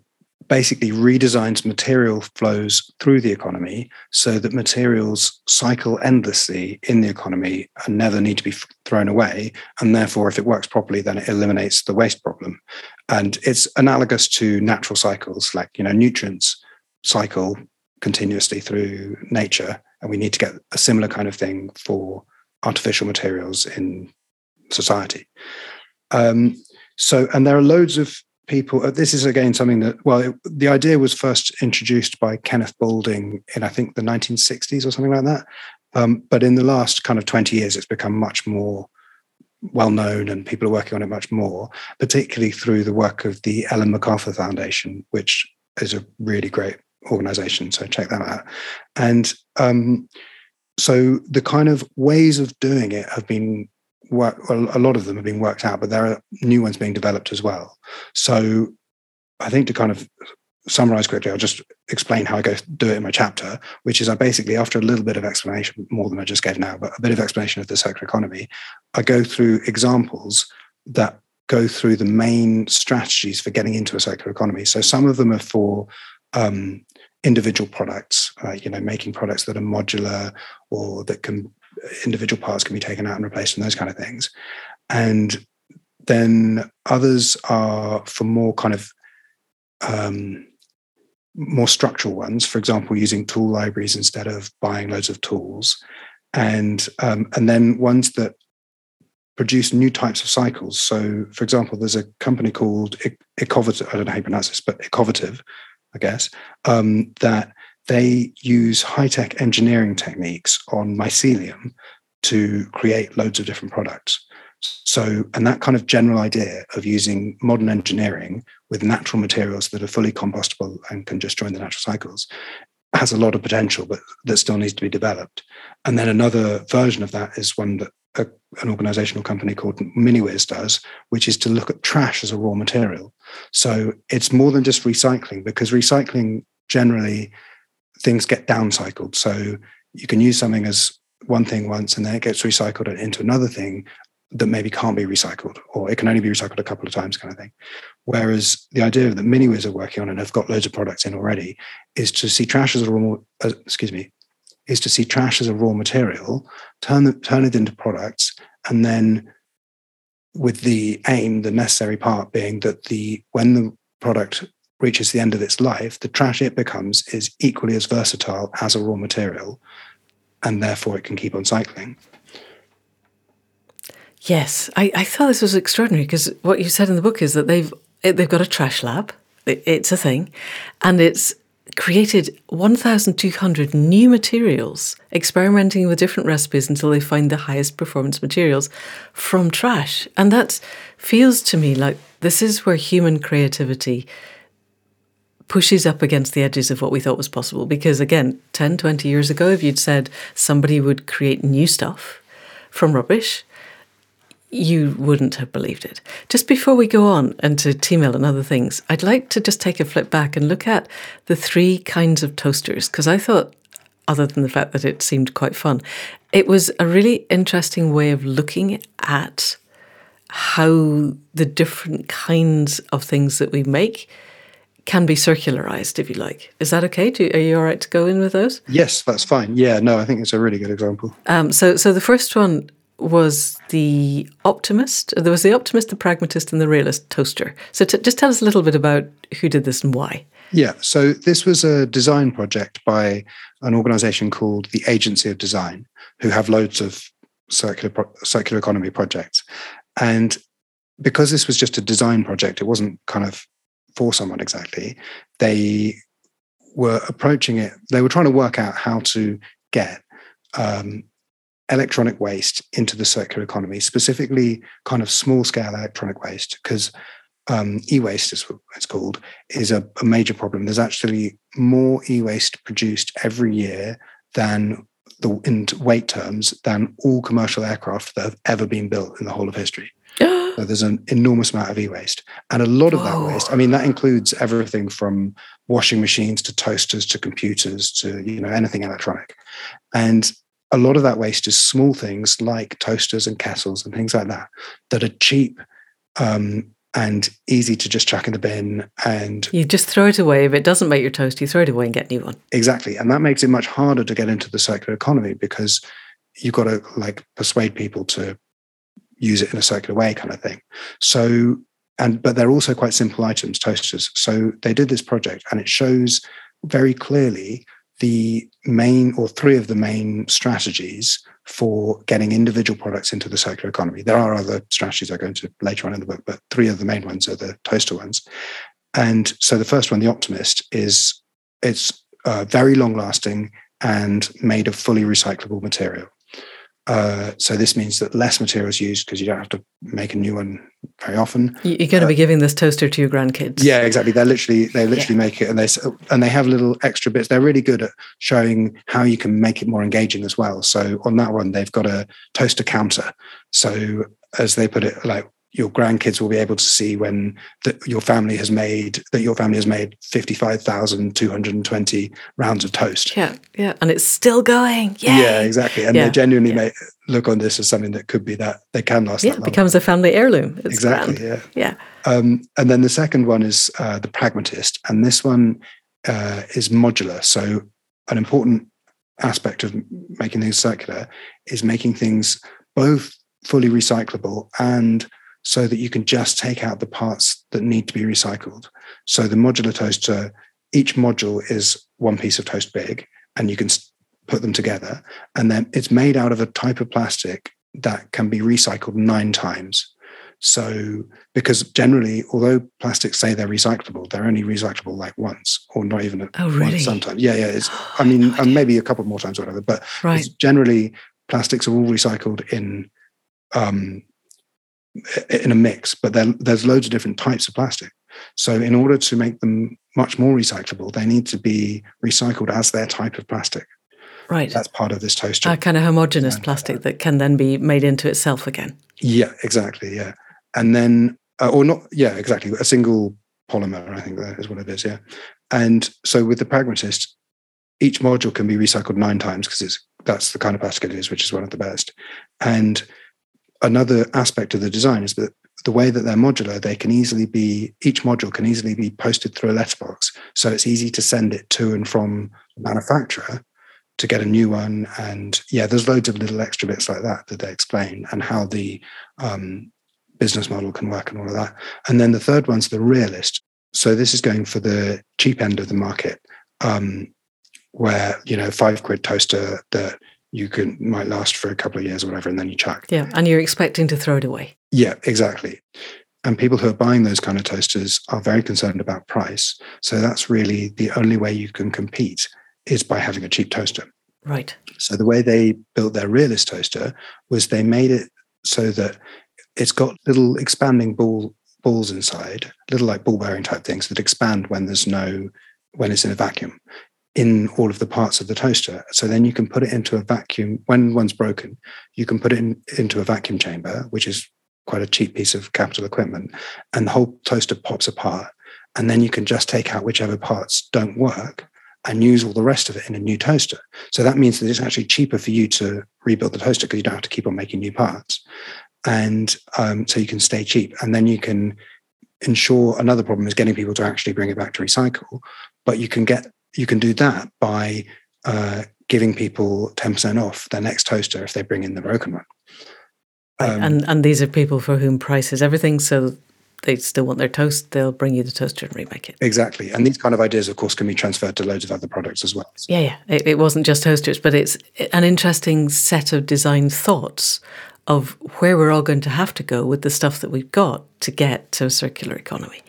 [SPEAKER 2] basically redesigns material flows through the economy so that materials cycle endlessly in the economy and never need to be thrown away. And therefore, if it works properly, then it eliminates the waste problem. And it's analogous to natural cycles, like you know, nutrients cycle continuously through nature, and we need to get a similar kind of thing for artificial materials in society. Um, so, and there are loads of people. Uh, this is again something that, well, it, the idea was first introduced by Kenneth Boulding in, I think, the 1960s or something like that. Um, but in the last kind of 20 years, it's become much more well known and people are working on it much more, particularly through the work of the Ellen MacArthur Foundation, which is a really great organization. So check that out. And um, so the kind of ways of doing it have been work well, a lot of them have been worked out but there are new ones being developed as well so i think to kind of summarize quickly i'll just explain how i go do it in my chapter which is i basically after a little bit of explanation more than i just gave now but a bit of explanation of the circular economy i go through examples that go through the main strategies for getting into a circular economy so some of them are for um, individual products uh, you know making products that are modular or that can individual parts can be taken out and replaced and those kind of things. And then others are for more kind of um, more structural ones, for example, using tool libraries instead of buying loads of tools. And um, and then ones that produce new types of cycles. So, for example, there's a company called Ecovative, I don't know how you pronounce this, but Ecovative, I guess, um, that they use high tech engineering techniques on mycelium to create loads of different products. So, and that kind of general idea of using modern engineering with natural materials that are fully compostable and can just join the natural cycles has a lot of potential, but that still needs to be developed. And then another version of that is one that a, an organizational company called MiniWiz does, which is to look at trash as a raw material. So it's more than just recycling because recycling generally things get downcycled. So you can use something as one thing once and then it gets recycled into another thing that maybe can't be recycled or it can only be recycled a couple of times kind of thing whereas the idea that miniwiz are working on and have got loads of products in already is to see trash as a raw uh, excuse me is to see trash as a raw material turn the, turn it into products and then with the aim the necessary part being that the when the product reaches the end of its life, the trash it becomes is equally as versatile as a raw material, and therefore it can keep on cycling.
[SPEAKER 1] Yes, I, I thought this was extraordinary because what you said in the book is that they've they've got a trash lab. it's a thing, and it's created 1,200 new materials, experimenting with different recipes until they find the highest performance materials from trash. And that feels to me like this is where human creativity pushes up against the edges of what we thought was possible. Because again, 10, 20 years ago, if you'd said somebody would create new stuff from rubbish, you wouldn't have believed it. Just before we go on into T-mill and other things, I'd like to just take a flip back and look at the three kinds of toasters, because I thought, other than the fact that it seemed quite fun, it was a really interesting way of looking at how the different kinds of things that we make can be circularized, if you like. Is that okay? Do, are you all right to go in with those?
[SPEAKER 2] Yes, that's fine. Yeah, no, I think it's a really good example.
[SPEAKER 1] Um, so, so the first one was the optimist. There was the optimist, the pragmatist, and the realist toaster. So, t- just tell us a little bit about who did this and why.
[SPEAKER 2] Yeah, so this was a design project by an organization called the Agency of Design, who have loads of circular pro- circular economy projects, and because this was just a design project, it wasn't kind of for someone exactly, they were approaching it, they were trying to work out how to get um, electronic waste into the circular economy, specifically kind of small scale electronic waste, because um, e-waste, is what it's called, is a, a major problem. There's actually more e-waste produced every year than the in weight terms than all commercial aircraft that have ever been built in the whole of history. so there's an enormous amount of e-waste, and a lot of
[SPEAKER 1] Whoa.
[SPEAKER 2] that waste. I mean, that includes everything from washing machines to toasters to computers to you know anything electronic, and a lot of that waste is small things like toasters and kettles and things like that that are cheap um, and easy to just chuck in the bin and
[SPEAKER 1] You just throw it away. If it doesn't make your toast, you throw it away and get a new one.
[SPEAKER 2] exactly and that makes it much harder to get into the circular economy because you've got to like persuade people to use it in a circular way kind of thing so and but they're also quite simple items toasters so they did this project and it shows very clearly the main or three of the main strategies for getting individual products into the circular economy. There are other strategies I go into later on in the book, but three of the main ones are the toaster ones. And so the first one, the Optimist, is it's uh, very long lasting and made of fully recyclable material. Uh, so this means that less material is used because you don't have to make a new one very often.
[SPEAKER 1] You- You're going to be giving this toaster to your grandkids.
[SPEAKER 2] Yeah, exactly. They're literally they literally make it, and they and they have little extra bits. They're really good at showing how you can make it more engaging as well. So on that one, they've got a toaster counter. So as they put it, like your grandkids will be able to see when that your family has made that your family has made fifty five thousand two hundred and twenty rounds of toast.
[SPEAKER 1] Yeah. Yeah. And it's still going. Yay.
[SPEAKER 2] Yeah, exactly. And
[SPEAKER 1] Yeah,
[SPEAKER 2] they genuinely
[SPEAKER 1] yeah.
[SPEAKER 2] may look on this as something that could be that they can last
[SPEAKER 1] Yeah.
[SPEAKER 2] that long.
[SPEAKER 1] becomes a family heirloom. It's
[SPEAKER 2] exactly.
[SPEAKER 1] grand.
[SPEAKER 2] Yeah.
[SPEAKER 1] Yeah.
[SPEAKER 2] Um, and then the second one is uh, the pragmatist, and this one uh, is modular. So, an important aspect of making things circular is making things both fully recyclable and so that you can just take out the parts that need to be recycled. So, the modular toaster, each module is one piece of toast big, and you can put them together. And then it's made out of a type of plastic that can be recycled nine times. So, because generally, although plastics say they're recyclable, they're only recyclable like once or not even
[SPEAKER 1] Oh,
[SPEAKER 2] once sometimes. Yeah, yeah. It's,
[SPEAKER 1] Oh,
[SPEAKER 2] I mean,
[SPEAKER 1] no
[SPEAKER 2] and maybe a couple more times or whatever, but
[SPEAKER 1] Right.
[SPEAKER 2] generally plastics are all recycled in um, in a mix, but there's loads of different types of plastic. So, in order to make them much more recyclable, they need to be recycled as their type of plastic.
[SPEAKER 1] Right.
[SPEAKER 2] That's part of this toaster.
[SPEAKER 1] A kind of homogeneous
[SPEAKER 2] Yeah.
[SPEAKER 1] plastic that can then be made into itself again.
[SPEAKER 2] Yeah, exactly. Yeah, and then uh, or not? Yeah, exactly. A single polymer, I think that is what it is. Yeah, and so with the pragmatist, each module can be recycled nine times because it's that's the kind of plastic it is, which is one of the best. And another aspect of the design is that the way that they're modular, they can easily be each module can easily be posted through a letterbox, so it's easy to send it to and from the manufacturer to get a new one. And yeah, there's loads of little extra bits like that that they explain and how the um, business model can work and all of that. And then the third one's the realist. So this is going for the cheap end of the market, um, where you know five quid toaster that you can might last for a couple of years or whatever, and then you chuck.
[SPEAKER 1] Yeah. And you're expecting to throw it away.
[SPEAKER 2] Yeah, exactly. And people who are buying those kind of toasters are very concerned about price. So that's really the only way you can compete is by having a cheap toaster.
[SPEAKER 1] Right.
[SPEAKER 2] So the way they built their realist toaster was they made it so that it's got little expanding ball balls inside, little like ball bearing type things that expand when there's no when it's in a vacuum in all of the parts of the toaster. So then you can put it into a vacuum when one's broken, you can put it in, into a vacuum chamber, which is quite a cheap piece of capital equipment, and the whole toaster pops apart. And then you can just take out whichever parts don't work and use all the rest of it in a new toaster. So that means that it's actually cheaper for you to rebuild the toaster because you don't have to keep on making new parts. And um, so you can stay cheap. And then you can ensure another problem is getting people to actually bring it back to recycle. But you can get you can do that by uh, giving people 10% off their next toaster if they bring in the broken one.
[SPEAKER 1] Right.
[SPEAKER 2] Um,
[SPEAKER 1] and and these are people for whom price is everything. So they still want their toast. They'll bring you the toaster and remake it.
[SPEAKER 2] Exactly. And these kind of ideas, of course, can be transferred to loads of other products as well.
[SPEAKER 1] Yeah, yeah. It, it wasn't just toasters, but it's an interesting set of design thoughts of where we're all going to have to go with the stuff that we've got to get to a circular economy.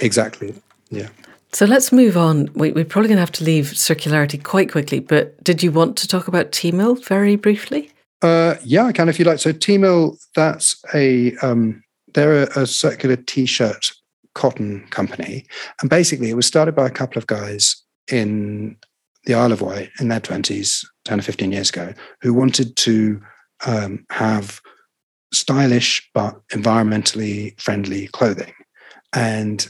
[SPEAKER 2] Exactly. Yeah.
[SPEAKER 1] So let's move on. We, we're probably going to have to leave circularity quite quickly, but did you want to talk about Teemill very briefly?
[SPEAKER 2] Uh, yeah, I can if you like. So Teemill, that's a um, they're a, a circular t-shirt cotton company, and basically it was started by a couple of guys in the Isle of Wight in their twenties, ten or fifteen years ago, who wanted to um, have stylish but environmentally friendly clothing, and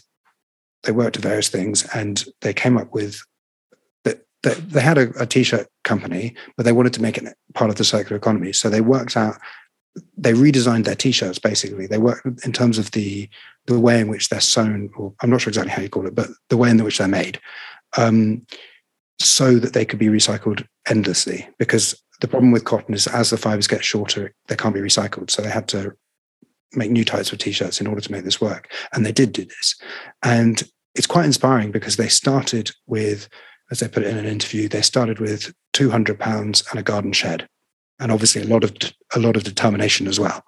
[SPEAKER 2] they worked at various things, and they came up with they, they had a a t-shirt company, but they wanted to make it part of the circular economy. So they worked out, they redesigned their t-shirts. Basically, they worked in terms of the the way in which they're sewn, or I'm not sure exactly how you call it, but the way in which they're made, um, so that they could be recycled endlessly. Because the problem with cotton is, as the fibers get shorter, they can't be recycled. So they had to make new types of t-shirts in order to make this work, and they did do this. And it's quite inspiring because they started with as they put it in an interview, they started with 200 pounds and a garden shed, and obviously a lot of a lot of determination as well.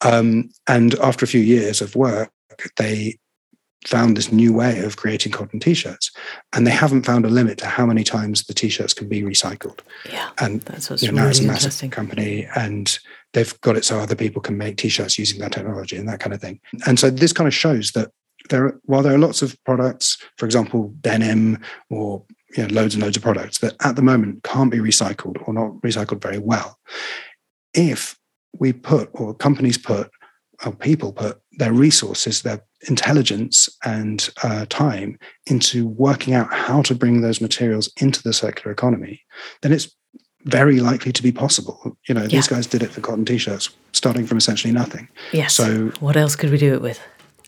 [SPEAKER 2] Um, and after a few years of work, they found this new way of creating cotton t-shirts. And they haven't found a limit to how many times the t-shirts can be recycled.
[SPEAKER 1] Yeah
[SPEAKER 2] and
[SPEAKER 1] that's what's
[SPEAKER 2] you know,
[SPEAKER 1] really
[SPEAKER 2] now it's a massive company and they've got it so other people can make t-shirts using that technology and that kind of thing. And so this kind of shows that there while there are lots of products for example denim or you know, loads and loads of products that at the moment can't be recycled or not recycled very well. If we put, or companies put, or people put their resources, their intelligence and uh, time into working out how to bring those materials into the circular economy, then it's very likely to be possible. You know, yeah. these guys did it for cotton t-shirts, starting from essentially nothing.
[SPEAKER 1] Yes.
[SPEAKER 2] So
[SPEAKER 1] what else could we do it with?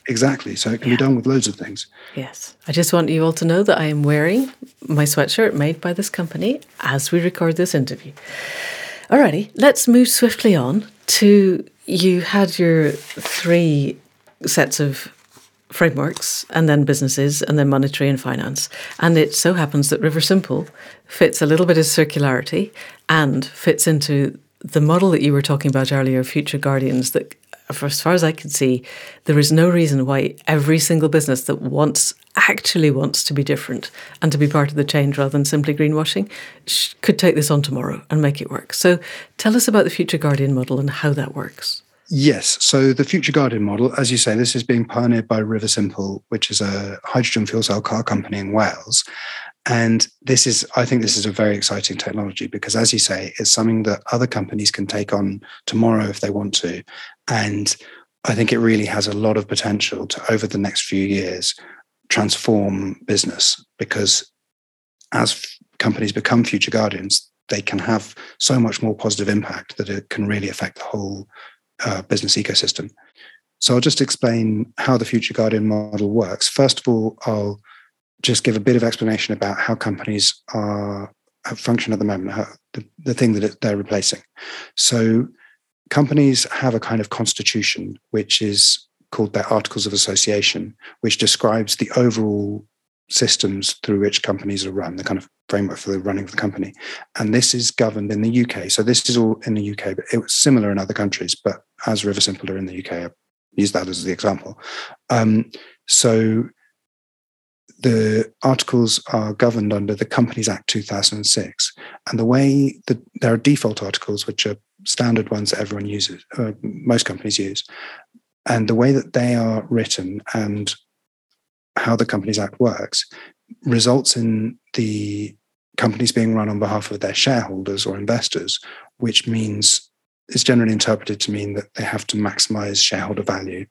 [SPEAKER 2] Exactly. So it can yeah. be done with loads of things.
[SPEAKER 1] Yes. I just want you all to know that I am wearing my sweatshirt made by this company as we record this interview. Alrighty, let's move swiftly on to you had your three sets of frameworks and then businesses and then monetary and finance. And it so happens that Riversimple fits a little bit of circularity and fits into the model that you were talking about earlier, Future Guardians, that as far as I can see, there is no reason why every single business that wants actually wants to be different and to be part of the change rather than simply greenwashing could take this on tomorrow and make it work. So tell us about the Future Guardian model and how that works.
[SPEAKER 2] Yes. So the Future Guardian model, as you say, this is being pioneered by Riversimple, which is a hydrogen fuel cell car company in Wales. And this is, I think this is a very exciting technology because, as you say, it's something that other companies can take on tomorrow if they want to. And I think it really has a lot of potential to, over the next few years, transform business because as companies become future guardians, they can have so much more positive impact that it can really affect the whole uh, business ecosystem. So I'll just explain how the Future Guardian model works. First of all, I'll just give a bit of explanation about how companies are function at the moment, how, the, the thing that they're replacing. So companies have a kind of constitution, which is called their Articles of Association, which describes the overall systems through which companies are run, the kind of framework for the running of the company. And this is governed in the UK. So this is all in the UK, but it was similar in other countries. But as Riversimple are in the UK, I use that as the example. Um, so the articles are governed under the Companies Act 2006. And the way that there are default articles, which are standard ones that everyone uses, uh, most companies use. And the way that they are written and how the Companies Act works results in the companies being run on behalf of their shareholders or investors, which means is generally interpreted to mean that they have to maximize shareholder value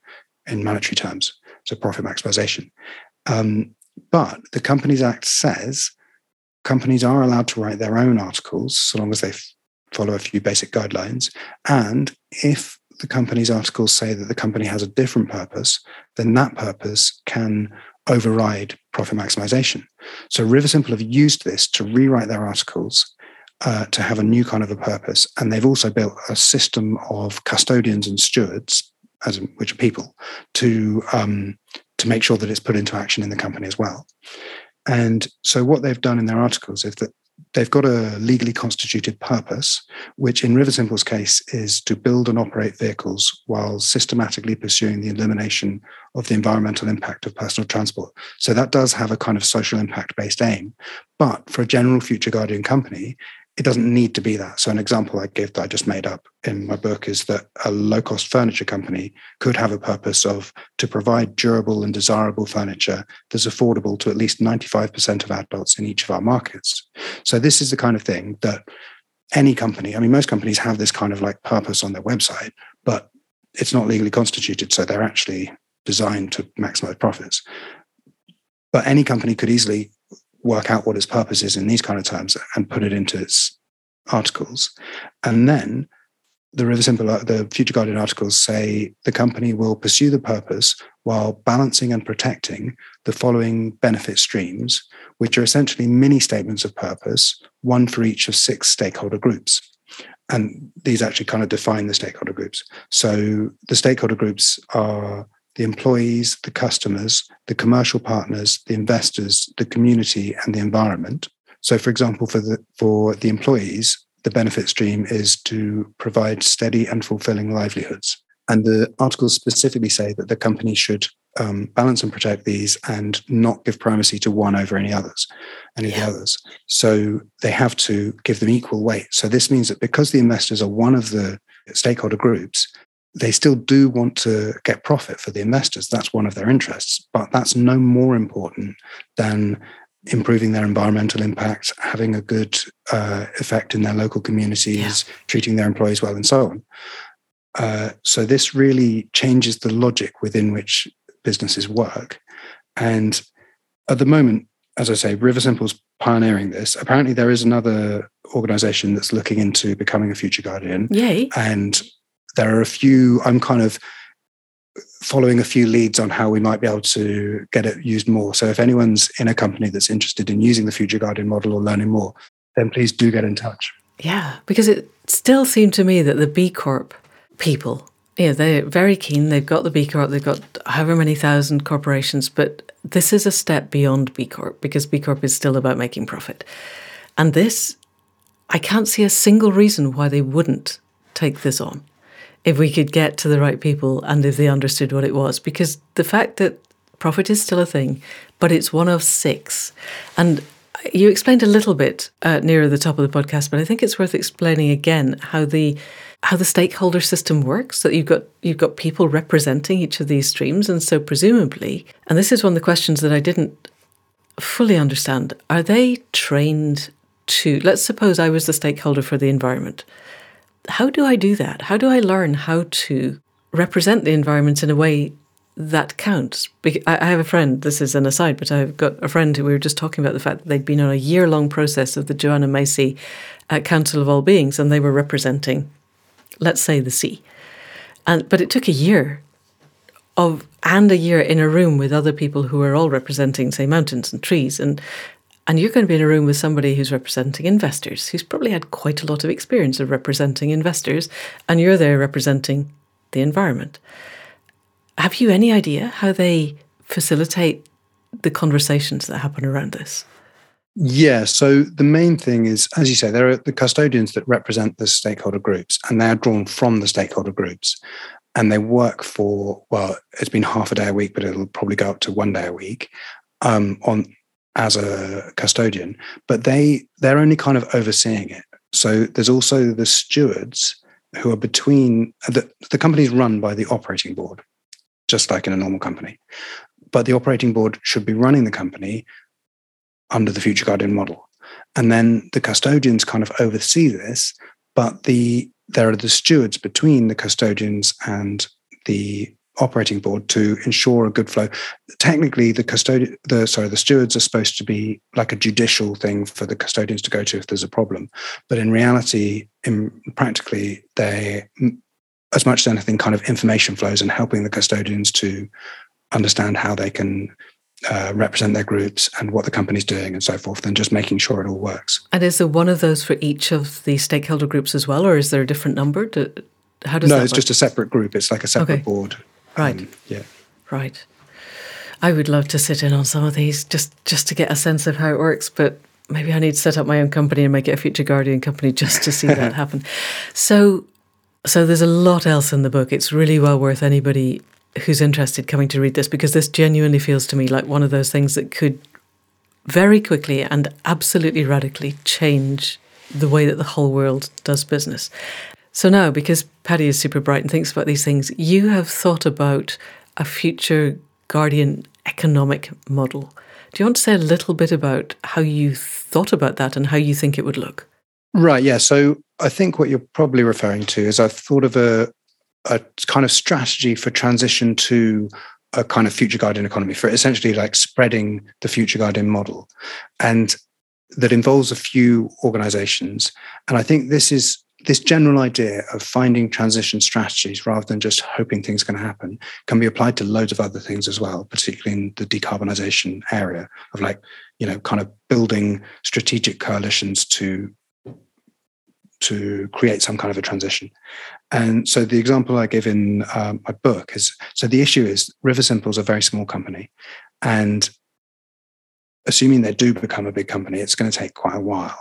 [SPEAKER 2] in monetary terms, so profit maximization. Um, but the Companies Act says companies are allowed to write their own articles so long as they follow a few basic guidelines. And if the company's articles say that the company has a different purpose, then that purpose can override profit maximization. So Riversimple have used this to rewrite their articles uh, to have a new kind of a purpose. And they've also built a system of custodians and stewards, as which are people, to um, to make sure that it's put into action in the company as well. And so what they've done in their articles is that they've got a legally constituted purpose, which in Riversimple's case is to build and operate vehicles while systematically pursuing the elimination of the environmental impact of personal transport. So that does have a kind of social impact based aim. But for a general future guardian company, it doesn't need to be that. So, an example I give that I just made up in my book is that a low cost furniture company could have a purpose of to provide durable and desirable furniture that's affordable to at least 95% of adults in each of our markets. So, this is the kind of thing that any company, I mean, most companies have this kind of like purpose on their website, but it's not legally constituted. So, they're actually designed to maximize profits. But any company could easily work out what its purpose is in these kind of terms and put it into its articles. And then the Riversimple, uh, the Future Guardian articles say the company will pursue the purpose while balancing and protecting the following benefit streams, which are essentially mini statements of purpose, one for each of six stakeholder groups. And these actually kind of define the stakeholder groups. So the stakeholder groups are the employees, the customers, the commercial partners, the investors, the community, and the environment. So, for example, for the for the employees, the benefit stream is to provide steady and fulfilling livelihoods. And the articles specifically say that the company should um, balance and protect these and not give primacy to one over any others, any yeah. of the others. So they have to give them equal weight. So this means that because the investors are one of the stakeholder groups, they still do want to get profit for the investors. That's one of their interests, but that's no more important than improving their environmental impact, having a good uh, effect in their local communities, yeah. treating their employees well, and so on. Uh, so this really changes the logic within which businesses work. And at the moment, as I say, Riversimple's pioneering this. Apparently, there is another organization that's looking into becoming a future guardian.
[SPEAKER 1] Yay!
[SPEAKER 2] And there are a few, I'm kind of following a few leads on how we might be able to get it used more. So if anyone's in a company that's interested in using the Future Guardian model or learning more, then please do get in touch.
[SPEAKER 1] Yeah, because it still seemed to me that the B Corp people, yeah, they're very keen. They've got the B Corp, they've got however many thousand corporations, but this is a step beyond B Corp because B Corp is still about making profit. And this, I can't see a single reason why they wouldn't take this on if we could get to the right people and if they understood what it was. Because the fact that profit is still a thing, but it's one of six. And you explained a little bit uh, nearer the top of the podcast, but I think it's worth explaining again how the how the stakeholder system works. That you've got you've got people representing each of these streams, and so presumably, and this is one of the questions that I didn't fully understand. Are they trained to? Let's suppose I was the stakeholder for the environment how do I do that? How do I learn how to represent the environment in a way that counts? I have a friend, this is an aside, but I've got a friend who we were just talking about the fact that they'd been on a year long process of the Joanna Macy uh, Council of All Beings and they were representing, let's say, the sea. And, but it took a year of and a year in a room with other people who were all representing, say, mountains and trees and and you're going to be in a room with somebody who's representing investors, who's probably had quite a lot of experience of representing investors, and you're there representing the environment. Have you any idea how they facilitate the conversations that happen around this?
[SPEAKER 2] Yeah. So the main thing is, as you say, there are the custodians that represent the stakeholder groups, and they are drawn from the stakeholder groups. And they work for, well, it's been half a day a week, but it'll probably go up to one day a week um, on as a custodian, but they they're only kind of overseeing it. So there's also the stewards who are between the the company's run by the operating board, just like in a normal company. But the operating board should be running the company under the future guardian model. And then the custodians kind of oversee this, but the there are the stewards between the custodians and the operating board to ensure a good flow. Technically, the custodian, the sorry, the stewards are supposed to be like a judicial thing for the custodians to go to if there's a problem, but in reality, in practically, they as much as anything kind of information flows and helping the custodians to understand how they can uh, represent their groups and what the company's doing and so forth, and just making sure it all works.
[SPEAKER 1] And is there one of those for each of the stakeholder groups as well, or is there a different number? Do, how does
[SPEAKER 2] no,
[SPEAKER 1] it's
[SPEAKER 2] work? just a separate group. It's like a separate okay. board.
[SPEAKER 1] Right. Um,
[SPEAKER 2] yeah.
[SPEAKER 1] Right. I would love to sit in on some of these just just to get a sense of how it works, but maybe I need to set up my own company and make it a future guardian company just to see that happen. So so there's a lot else in the book. It's really well worth anybody who's interested coming to read this because this genuinely feels to me like one of those things that could very quickly and absolutely radically change the way that the whole world does business. So now, because Paddy is super bright and thinks about these things, you have thought about a future Guardian economic model. Do you want to say a little bit about how you thought about that and how you think it would look?
[SPEAKER 2] Right. Yeah. So I think what you're probably referring to is I've thought of a a kind of strategy for transition to a kind of future guardian economy for essentially like spreading the future guardian model and that involves a few organizations and i think this is this general idea of finding transition strategies rather than just hoping things can happen can be applied to loads of other things as well particularly in the decarbonization area of like you know kind of building strategic coalitions to to create some kind of a transition. And so the example I give in um, my book is so the issue is Riversimple is a very small company. And assuming they do become a big company, it's going to take quite a while.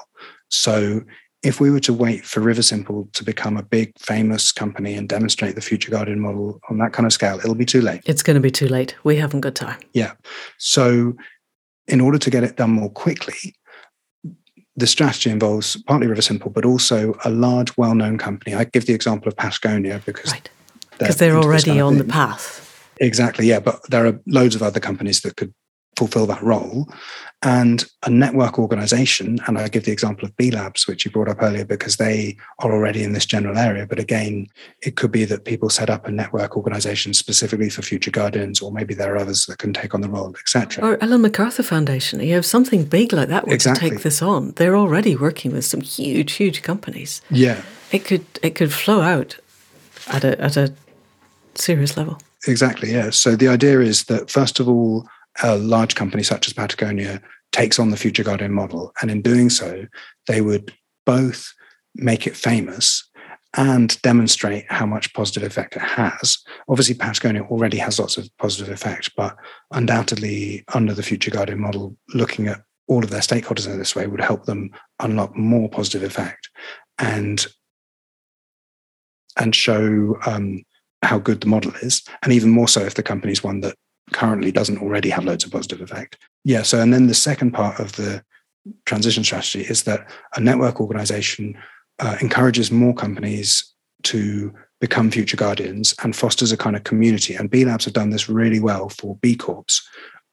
[SPEAKER 2] So if we were to wait for Riversimple to become a big, famous company and demonstrate the future guardian model on that kind of scale, it'll be too late.
[SPEAKER 1] It's going to be too late. We haven't got time.
[SPEAKER 2] Yeah. So, in order to get it done more quickly, the strategy involves partly Riversimple, but also a large, well-known company. I give the example of Patagonia because
[SPEAKER 1] right. because they're, they're already on the path.
[SPEAKER 2] Exactly, yeah. But there are loads of other companies that could fulfill that role. And a network organization, and I give the example of B Labs, which you brought up earlier, because they are already in this general area. But again, it could be that people set up a network organization specifically for future guardians, or maybe there are others that can take on the role, etc.
[SPEAKER 1] Or Ellen MacArthur Foundation. You have something big like that exactly. to take this on. They're already working with some huge, huge companies.
[SPEAKER 2] Yeah.
[SPEAKER 1] It could it could flow out at a at a serious level.
[SPEAKER 2] Exactly, yeah. So the idea is that first of all, a large company such as Patagonia takes on the Future Guardian model. And in doing so, they would both make it famous and demonstrate how much positive effect it has. Obviously, Patagonia already has lots of positive effect, but undoubtedly, under the Future Guardian model, looking at all of their stakeholders in this way would help them unlock more positive effect and and show um, how good the model is, and even more so if the company is one that currently doesn't already have loads of positive effect. Yeah. So, and then the second part of the transition strategy is that a network organization uh, encourages more companies to become future guardians and fosters a kind of community. And B Labs have done this really well for B Corps.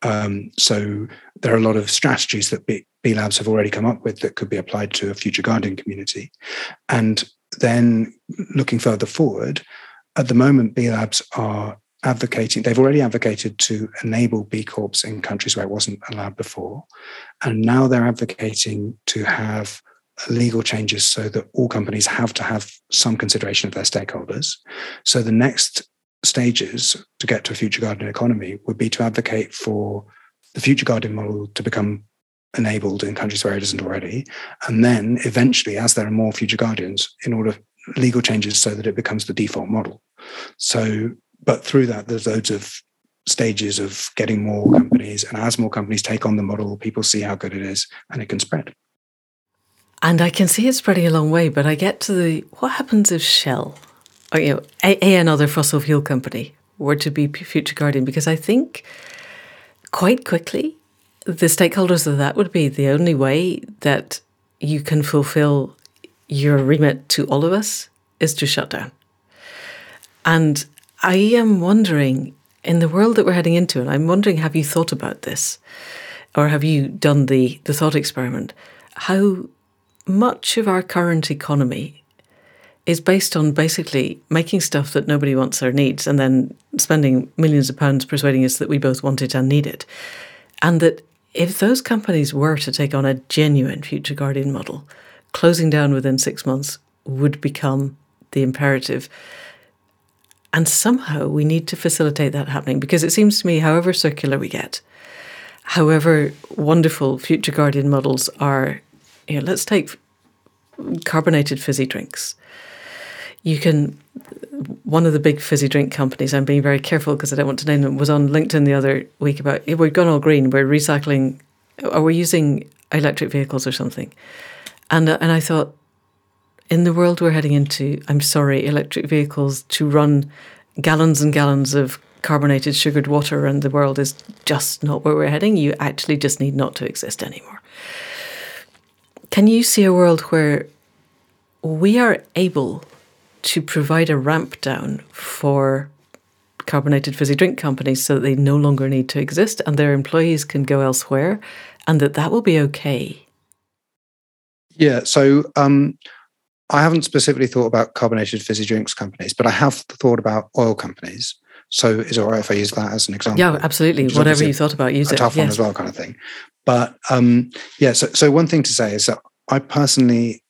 [SPEAKER 2] Um, so there are a lot of strategies that B, B Labs have already come up with that could be applied to a future guardian community. And then looking further forward, at the moment, B Labs are advocating, they've already advocated to enable B Corps in countries where it wasn't allowed before. And now they're advocating to have legal changes so that all companies have to have some consideration of their stakeholders. So the next stages to get to a future guardian economy would be to advocate for the future guardian model to become enabled in countries where it isn't already. And then eventually, as there are more future guardians, in order legal changes so that it becomes the default model. So but through that, there's loads of stages of getting more companies. And as more companies take on the model, people see how good it is and it can spread.
[SPEAKER 1] And I can see it spreading a long way, but I get to the what happens if Shell or you know, a, a another fossil fuel company were to be future guardian? Because I think quite quickly the stakeholders of that would be the only way that you can fulfill your remit to all of us is to shut down. And I am wondering, in the world that we're heading into, and I'm wondering, have you thought about this? Or have you done the, the thought experiment? How much of our current economy is based on basically making stuff that nobody wants or needs and then spending millions of pounds persuading us that we both want it and need it. And that if those companies were to take on a genuine future guardian model, closing down within six months would become the imperative. And somehow we need to facilitate that happening because it seems to me, however circular we get, however wonderful future guardian models are, you know, let's take carbonated fizzy drinks. You can, one of the big fizzy drink companies, I'm being very careful because I don't want to name them, was on LinkedIn the other week about we've gone all green, we're recycling, or we're using electric vehicles or something. And, uh, and I thought, in the world we're heading into, I'm sorry, electric vehicles to run gallons and gallons of carbonated sugared water and the world is just not where we're heading. You actually just need not to exist anymore. Can you see a world where we are able to provide a ramp down for carbonated fizzy drink companies so that they no longer need to exist and their employees can go elsewhere and that that will be okay?
[SPEAKER 2] Yeah. So um, I haven't specifically thought about carbonated fizzy drinks companies, but I have thought about oil companies. So is it all right if I use that as an example?
[SPEAKER 1] Yeah, absolutely. Whatever you thought about, use
[SPEAKER 2] a
[SPEAKER 1] it.
[SPEAKER 2] tough yes. one as well, kind of thing. But um, yeah, so, so one thing to say is that I personally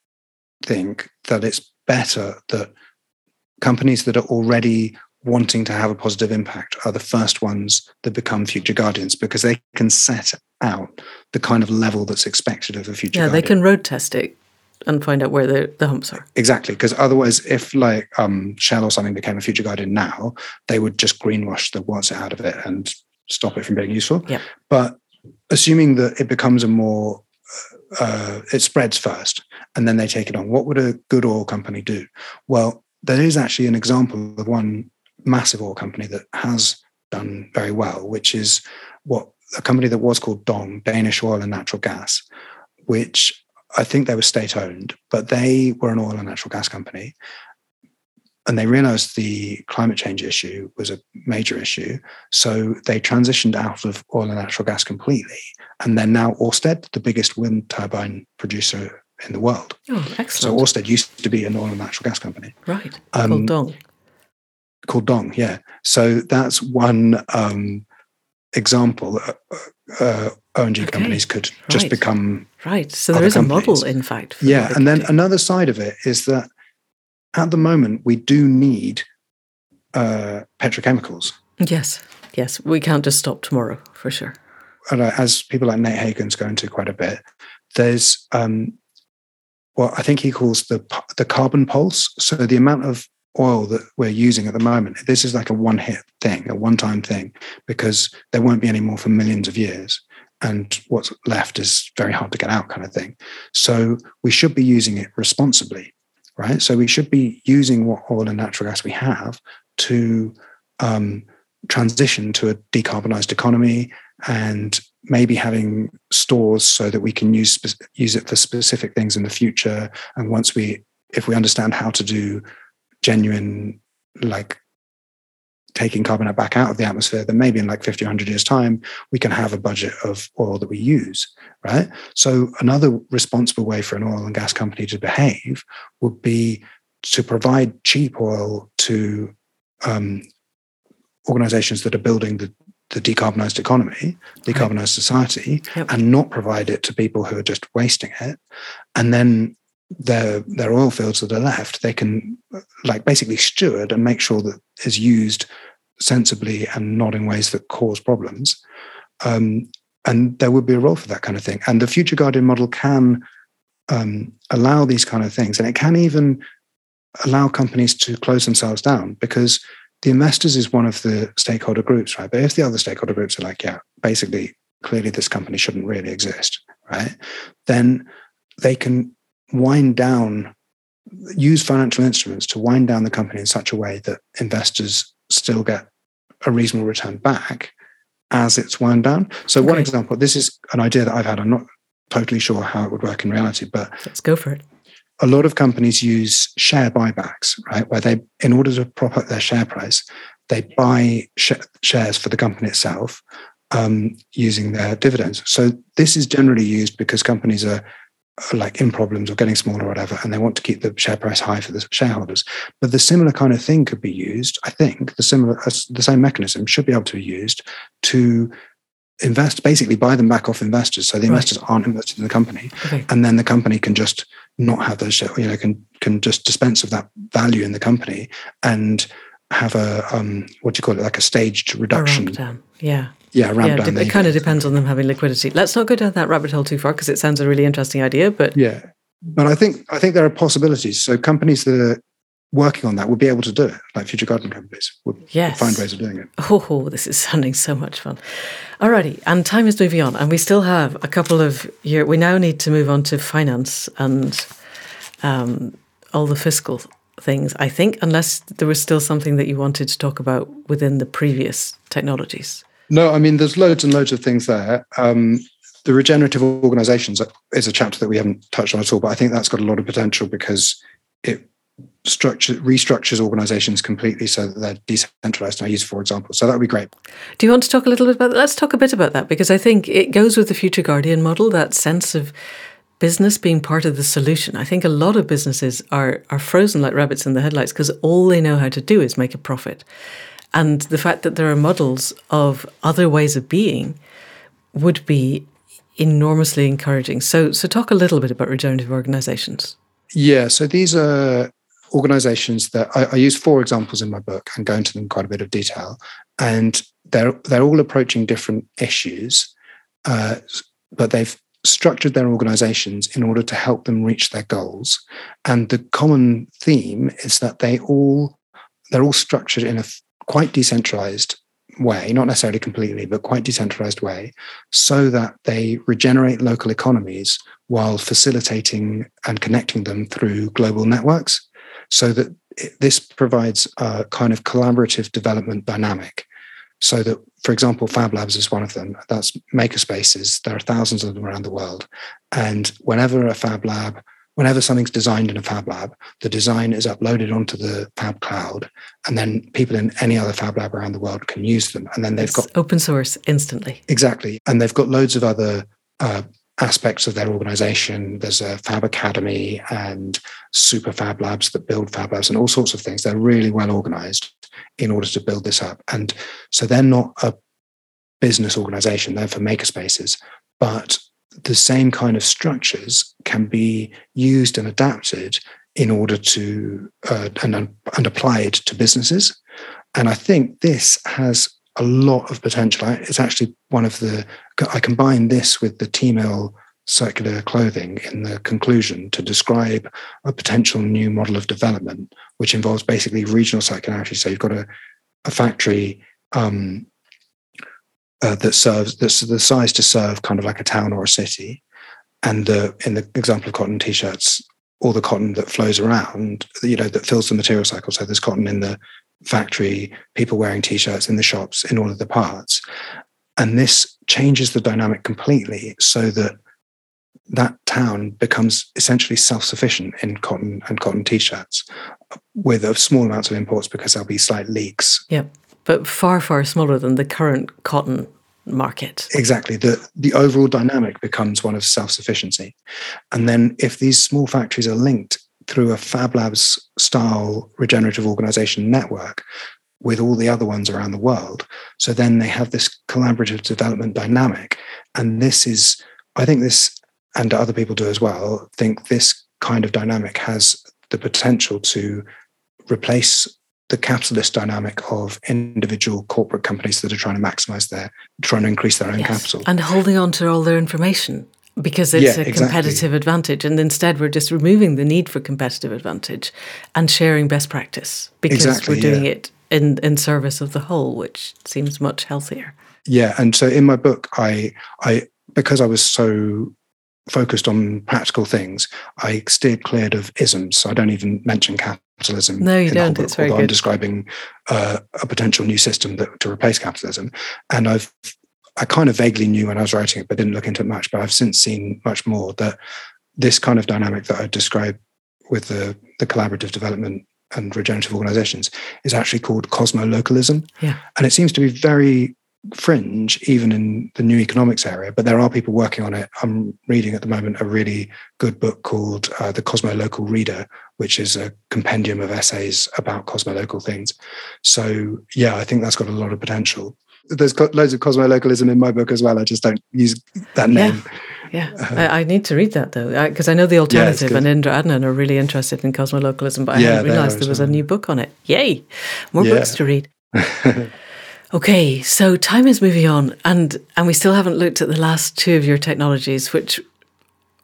[SPEAKER 2] think that it's better that companies that are already wanting to have a positive impact are the first ones that become future guardians because they can set out the kind of level that's expected of a future
[SPEAKER 1] yeah
[SPEAKER 2] guardian.
[SPEAKER 1] they can road test it and find out where the, the humps are.
[SPEAKER 2] Exactly because otherwise if like um, shell or something became a future guardian now they would just greenwash the what's out of it and stop it from being useful.
[SPEAKER 1] Yeah.
[SPEAKER 2] but assuming that it becomes a more uh, it spreads first and then they take it on what would a good oil company do? Well there is actually an example of one massive oil company that has done very well, which is what a company that was called Dong, Danish Oil and Natural Gas, which I think they were state owned, but they were an oil and natural gas company. And they realized the climate change issue was a major issue. So they transitioned out of oil and natural gas completely. And they're now Ørsted, the biggest wind turbine producer in the world.
[SPEAKER 1] Oh, excellent.
[SPEAKER 2] So Ørsted used to be an oil and natural gas company.
[SPEAKER 1] Right. Um, called Dong
[SPEAKER 2] called Dong. Yeah. So that's one um, example. Uh, uh, O&G okay. companies could right. just become
[SPEAKER 1] right. So there is companies. a model, in fact.
[SPEAKER 2] Yeah, and then another side of it is that at the moment we do need uh, petrochemicals.
[SPEAKER 1] Yes, yes, we can't just stop tomorrow for sure.
[SPEAKER 2] And uh, as people like Nate Hagens go into quite a bit, there's um, what I think he calls the the carbon pulse. So the amount of oil that we're using at the moment, this is like a one hit thing, a one time thing, because there won't be any more for millions of years. And what's left is very hard to get out, kind of thing. So we should be using it responsibly, right? So we should be using what oil and natural gas we have to um, transition to a decarbonized economy and maybe having stores so that we can use use it for specific things in the future and once we if we understand how to do genuine like taking carbon back out of the atmosphere, then maybe in like 50 or 100 years' time, we can have a budget of oil that we use, right? So, another responsible way for an oil and gas company to behave would be to provide cheap oil to um, organizations that are building the, the decarbonized economy, decarbonized right. society, yep. and not provide it to people who are just wasting it. And then their their oil fields that are left, they can like basically steward and make sure that is used sensibly and not in ways that cause problems. Um, and there would be a role for that kind of thing. And the future guardian model can um, allow these kind of things, and it can even allow companies to close themselves down because the investors is one of the stakeholder groups, right? But if the other stakeholder groups are like, yeah, basically, clearly this company shouldn't really exist, right? Then they can wind down, use financial instruments to wind down the company in such a way that investors still get a reasonable return back as it's wound down. So, okay. one example, this is an idea that I've had. I'm not totally sure how it would work in reality, but
[SPEAKER 1] let's go for it.
[SPEAKER 2] A lot of companies use share buybacks, right? Where they, in order to prop up their share price, they buy sh- shares for the company itself um, using their dividends. So this is generally used because companies are like in problems or getting smaller or whatever, and they want to keep the share price high for the shareholders. But the similar kind of thing could be used. I think the similar, uh, the same mechanism should be able to be used to invest, basically buy them back off investors, so the right. investors aren't invested in the company, okay. and then the company can just not have those, you know, can can just dispense of that value in the company and have a um, what do you call it, like a staged reduction.
[SPEAKER 1] A yeah
[SPEAKER 2] yeah, ramp yeah, down.
[SPEAKER 1] It kind of depends on them having liquidity. Let's not go down that rabbit hole too far because it sounds a really interesting idea. But
[SPEAKER 2] yeah, but I think I think there are possibilities. So companies that are working on that would be able to do it, like future guardian companies would, yes. find ways of doing it.
[SPEAKER 1] Oh, this is sounding so much fun. Alrighty, and time is moving on, and we still have a couple of years. We now need to move on to finance and um, all the fiscal things. I think, unless there was still something that you wanted to talk about within the previous technologies.
[SPEAKER 2] No, I mean, there's loads and loads of things there. Um, the regenerative organizations is a chapter that we haven't touched on at all, but I think that's got a lot of potential because it structure restructures organizations completely so that they're decentralized and I use for example. So that would be great.
[SPEAKER 1] Do you want to talk a little bit about that? Let's talk a bit about that because I think it goes with the future guardian model, that sense of business being part of the solution. I think a lot of businesses are are frozen like rabbits in the headlights because all they know how to do is make a profit. And the fact that there are models of other ways of being would be enormously encouraging. So so talk a little bit about regenerative organizations.
[SPEAKER 2] Yeah, so these are organizations that I, I, use four examples in my book and go into them quite a bit of detail. And they're they're all approaching different issues, uh, but they've structured their organizations in order to help them reach their goals. And the common theme is that they all they're all structured in a quite decentralized way, not necessarily completely, but quite decentralized way, so that they regenerate local economies while facilitating and connecting them through global networks so that this provides a kind of collaborative development dynamic. So that, for example, Fab Labs is one of them. That's makerspaces. There are thousands of them around the world. And whenever a Fab Lab, whenever something's designed in a Fab Lab, the design is uploaded onto the Fab Cloud, and then people in any other Fab Lab around the world can use them. And then they've it's got
[SPEAKER 1] open source instantly.
[SPEAKER 2] Exactly. And they've got loads of other uh, aspects of their organization. There's a Fab Academy and super Fab Labs that build Fab Labs and all sorts of things. They're really well organized in order to build this up. And so they're not a business organization, they're for makerspaces. But the same kind of structures can be used and adapted in order to uh, and, and applied to businesses. And I think this has a lot of potential. It's actually one of the, I combine this with the Teemill circular clothing in the conclusion to describe a potential new model of development, which involves basically regional circularity. So you've got a, a factory um, uh, that serves, that's the size to serve kind of like a town or a city. And the, in the example of cotton t-shirts, all the cotton that flows around, you know, that fills the material cycle. So there's cotton in the factory, people wearing t-shirts in the shops in all of the parts. And this changes the dynamic completely so that that town becomes essentially self-sufficient in cotton and cotton t-shirts with a small amounts of imports because there'll be slight leaks.
[SPEAKER 1] Yeah, but far, far smaller than the current cotton market.
[SPEAKER 2] Exactly. The the overall dynamic becomes one of self-sufficiency. And then if these small factories are linked through a Fab Labs style regenerative organization network with all the other ones around the world. So then they have this collaborative development dynamic. And this is, I think this, and other people do as well, think this kind of dynamic has the potential to replace the capitalist dynamic of individual corporate companies that are trying to maximize their, trying to increase their own yes. capital.
[SPEAKER 1] And holding on to all their information because it's yeah, a competitive exactly. advantage. And instead, we're just removing the need for competitive advantage and sharing best practice because exactly, we're doing yeah. it in, in service of the whole, which seems much healthier.
[SPEAKER 2] Yeah. And so in my book, I, I, because I was so focused on practical things, I steered clear of isms. So I don't even mention capitalism.
[SPEAKER 1] No, you don't. Book, it's very good.
[SPEAKER 2] I'm describing uh, a potential new system that to replace capitalism, and I've I kind of vaguely knew when I was writing it, but didn't look into it much. But I've since seen much more that this kind of dynamic that I described with the, the collaborative development and regenerative organizations is actually called cosmo-localism.
[SPEAKER 1] Yeah.
[SPEAKER 2] And it seems to be very fringe, even in the new economics area, but there are people working on it. I'm reading at the moment a really good book called uh, The Cosmo Local Reader, which is a compendium of essays about cosmo-local things. So, yeah, I think that's got a lot of potential there's got loads of cosmo localism in my book as well. I just don't use that name.
[SPEAKER 1] Yeah, yeah. Uh, I, I, need to read that though because I, I, know the alternative yeah, and Indra Adnan are really interested in cosmo localism, but I yeah, hadn't realised there was well. a new book on it. Yay, more books to read. okay, so time is moving on, and and we still haven't looked at the last two of your technologies, which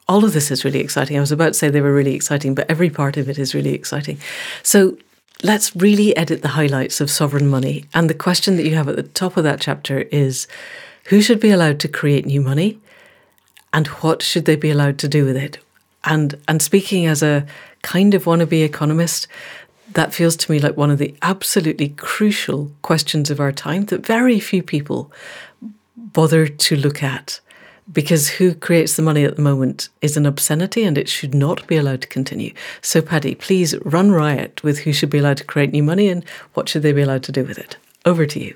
[SPEAKER 1] all of this is really exciting. I was about to say they were really exciting, but every part of it is really exciting. So let's really edit the highlights of sovereign money. And the question that you have at the top of that chapter is who should be allowed to create new money and what should they be allowed to do with it? And and speaking as a kind of wannabe economist, that feels to me like one of the absolutely crucial questions of our time that very few people bother to look at because who creates the money at the moment is an obscenity and it should not be allowed to continue. So, Paddy, please run riot with who should be allowed to create new money and what should they be allowed to do with it. Over to you.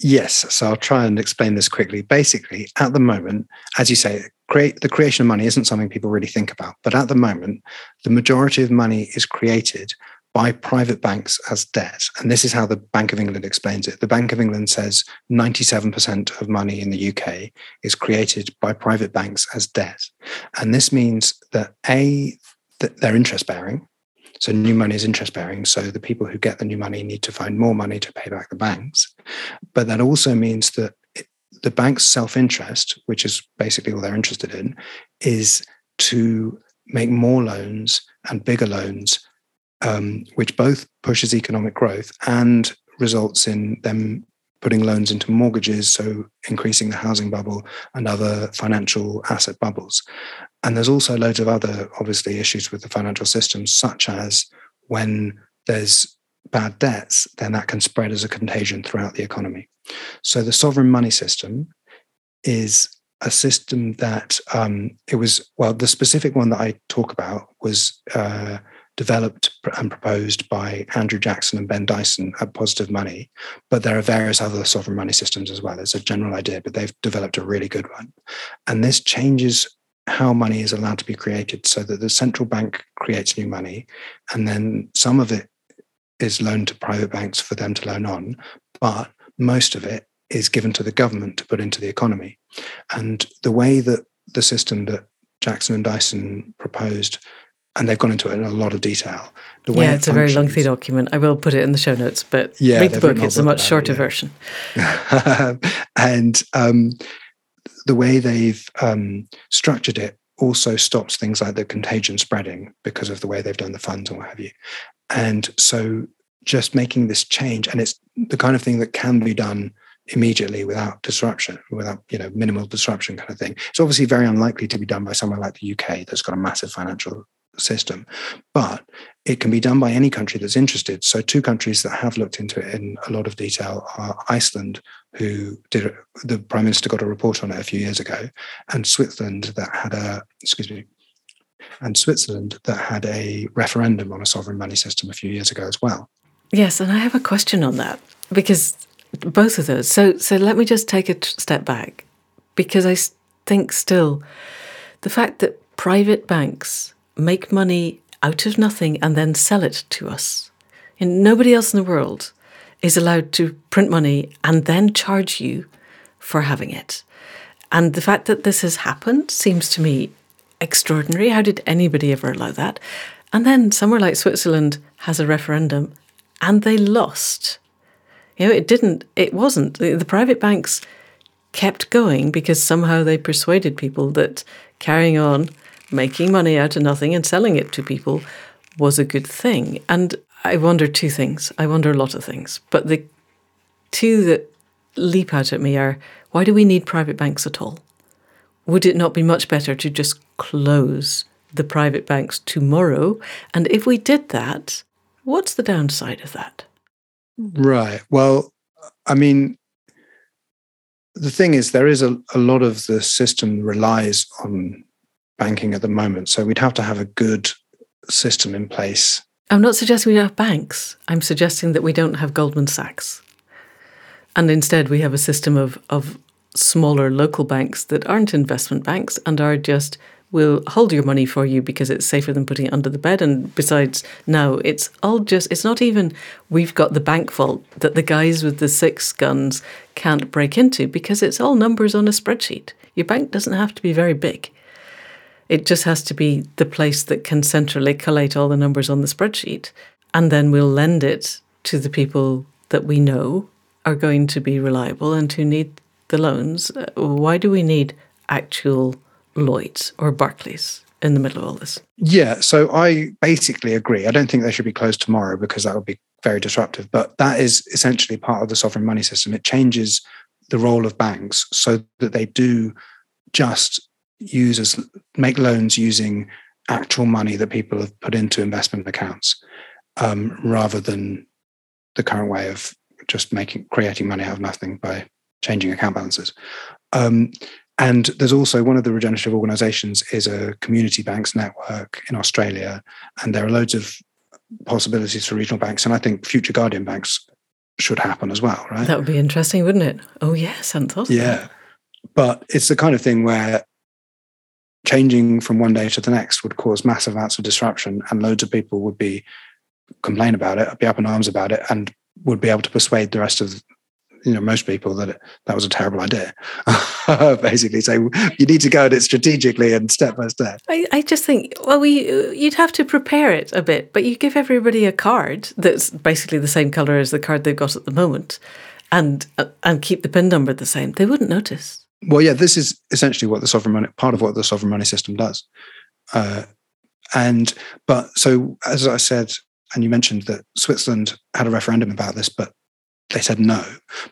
[SPEAKER 2] Yes, so I'll try and explain this quickly. Basically, at the moment, as you say, create the creation of money isn't something people really think about. But at the moment, the majority of money is created by private banks as debt. And this is how the Bank of England explains it. The Bank of England says 97% of money in the UK is created by private banks as debt. And this means that A, that they're interest bearing. So new money is interest bearing. So the people who get the new money need to find more money to pay back the banks. But that also means that the bank's self interest, which is basically all they're interested in, is to make more loans and bigger loans um, which both pushes economic growth and results in them putting loans into mortgages, so increasing the housing bubble and other financial asset bubbles. And there's also loads of other, obviously, issues with the financial system, such as when there's bad debts, then that can spread as a contagion throughout the economy. So the sovereign money system is a system that um, it was, well, the specific one that I talk about was. Uh, developed and proposed by Andrew Jackson and Ben Dyson at Positive Money. But there are various other sovereign money systems as well. It's a general idea, but they've developed a really good one. And this changes how money is allowed to be created so that the central bank creates new money and then some of it is loaned to private banks for them to loan on, but most of it is given to the government to put into the economy. And the way that the system that Jackson and Dyson proposed and they've gone into it in a lot of detail.
[SPEAKER 1] yeah, it's it a very lengthy document. I will put it in the show notes, but yeah, read the book. It's a much shorter yeah. version.
[SPEAKER 2] and um, the way they've um, structured it also stops things like the contagion spreading because of the way they've done the funds and what have you. And so just making this change, and it's the kind of thing that can be done immediately without disruption, without you know minimal disruption kind of thing. It's obviously very unlikely to be done by somewhere like the UK that's got a massive financial system. But it can be done by any country that's interested. So, two countries that have looked into it in a lot of detail are Iceland, who did the prime minister got a report on it a few years ago, and Switzerland that had a excuse me, and Switzerland that had a referendum on a sovereign money system a few years ago as well.
[SPEAKER 1] Yes, and I have a question on that because both of those. So, so let me just take a step back because I think still the fact that private banks make money out of nothing and then sell it to us. And nobody else in the world is allowed to print money and then charge you for having it. And the fact that this has happened seems to me extraordinary. How did anybody ever allow that? And then somewhere like Switzerland has a referendum and they lost. You know, it didn't, it wasn't. The, the private banks kept going because somehow they persuaded people that carrying on making money out of nothing and selling it to people was a good thing. And I wonder two things. I wonder a lot of things. But the two that leap out at me are why do we need private banks at all? Would it not be much better to just close the private banks tomorrow? And if we did that, what's the downside of that?
[SPEAKER 2] Right. Well, I mean, the thing is, there is a, a lot of the system relies on banking at the moment. So we'd have to have a good system in place.
[SPEAKER 1] I'm not suggesting we have banks. I'm suggesting that we don't have Goldman Sachs. And instead, we have a system of, of smaller local banks that aren't investment banks and are just will hold your money for you because it's safer than putting it under the bed. And besides, now it's all just, it's not even we've got the bank vault that the guys with the six guns can't break into because it's all numbers on a spreadsheet. Your bank doesn't have to be very big. It just has to be the place that can centrally collate all the numbers on the spreadsheet. And then we'll lend it to the people that we know are going to be reliable and who need the loans. Uh, why do we need actual Lloyds or Barclays in the middle of all this?
[SPEAKER 2] Yeah, so I basically agree. I don't think they should be closed tomorrow because that would be very disruptive. But that is essentially part of the sovereign money system. It changes the role of banks so that they do just users make loans using actual money that people have put into investment accounts um, rather than the current way of just making creating money out of nothing by changing account balances. Um, and there's also one of the regenerative organizations is a community banks network in Australia, and there are loads of possibilities for regional banks. And I think future guardian banks should happen as well, right?
[SPEAKER 1] That would be interesting, wouldn't it? Oh yes, fantastic.
[SPEAKER 2] Yeah. But it's the kind of thing where changing from one day to the next would cause massive amounts of disruption and loads of people would be complain about it, be up in arms about it, and would be able to persuade the rest of you know most people that it, that was a terrible idea. Basically so you need to go at it strategically and step by step.
[SPEAKER 1] I, I just think well we you'd have to prepare it a bit but you give everybody a card that's basically the same color as the card they've got at the moment and uh, and keep the pin number the same. They wouldn't notice
[SPEAKER 2] well yeah this is essentially what the sovereign money part of what the sovereign money system does uh, and but so as i said and you mentioned that switzerland had a referendum about this but they said no,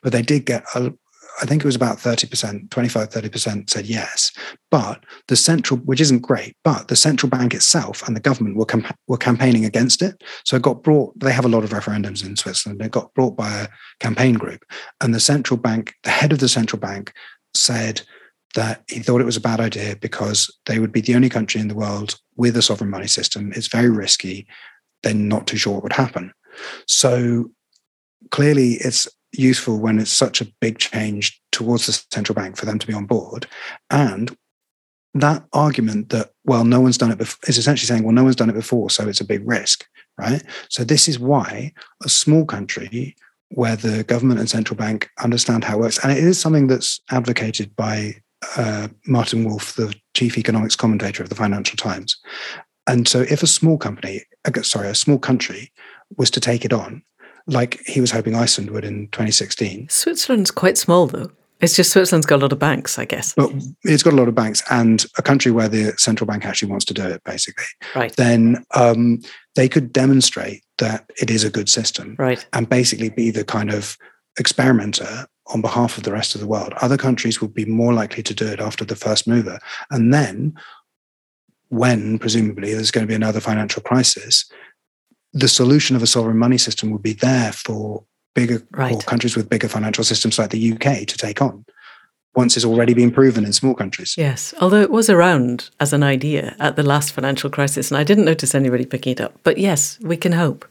[SPEAKER 2] but they did get a, I think it was about 30%, 25, 30% said yes. But the central, which isn't great, but the central bank itself and the government were, were campaigning against it. So it got brought, they have a lot of referendums in Switzerland. It got brought by a campaign group. And the central bank, the head of the central bank said that he thought it was a bad idea because they would be the only country in the world with a sovereign money system. It's very risky. They're not too sure what would happen. So clearly it's useful when it's such a big change towards the central bank for them to be on board. And that argument that, well, no one's done it before is essentially saying, well, no one's done it before, so it's a big risk, right? So this is why a small country where the government and central bank understand how it works, and it is something that's advocated by uh, Martin Wolf, the chief economics commentator of the Financial Times. And so if a small company, uh, sorry, a small country was to take it on, like he was hoping Iceland would in 2016.
[SPEAKER 1] Switzerland's quite small, though. It's just Switzerland's got a lot of banks, I guess.
[SPEAKER 2] But it's got a lot of banks and a country where the central bank actually wants to do it, basically.
[SPEAKER 1] Right.
[SPEAKER 2] Then um, they could demonstrate that it is a good system.
[SPEAKER 1] Right.
[SPEAKER 2] And basically be the kind of experimenter on behalf of the rest of the world. Other countries would be more likely to do it after the first mover. And then, when presumably there's going to be another financial crisis, the solution of a sovereign money system would be there for bigger right. countries with bigger financial systems like the UK to take on once it's already been proven in small countries.
[SPEAKER 1] Yes, although it was around as an idea at the last financial crisis, and I didn't notice anybody picking it up. But yes, we can hope.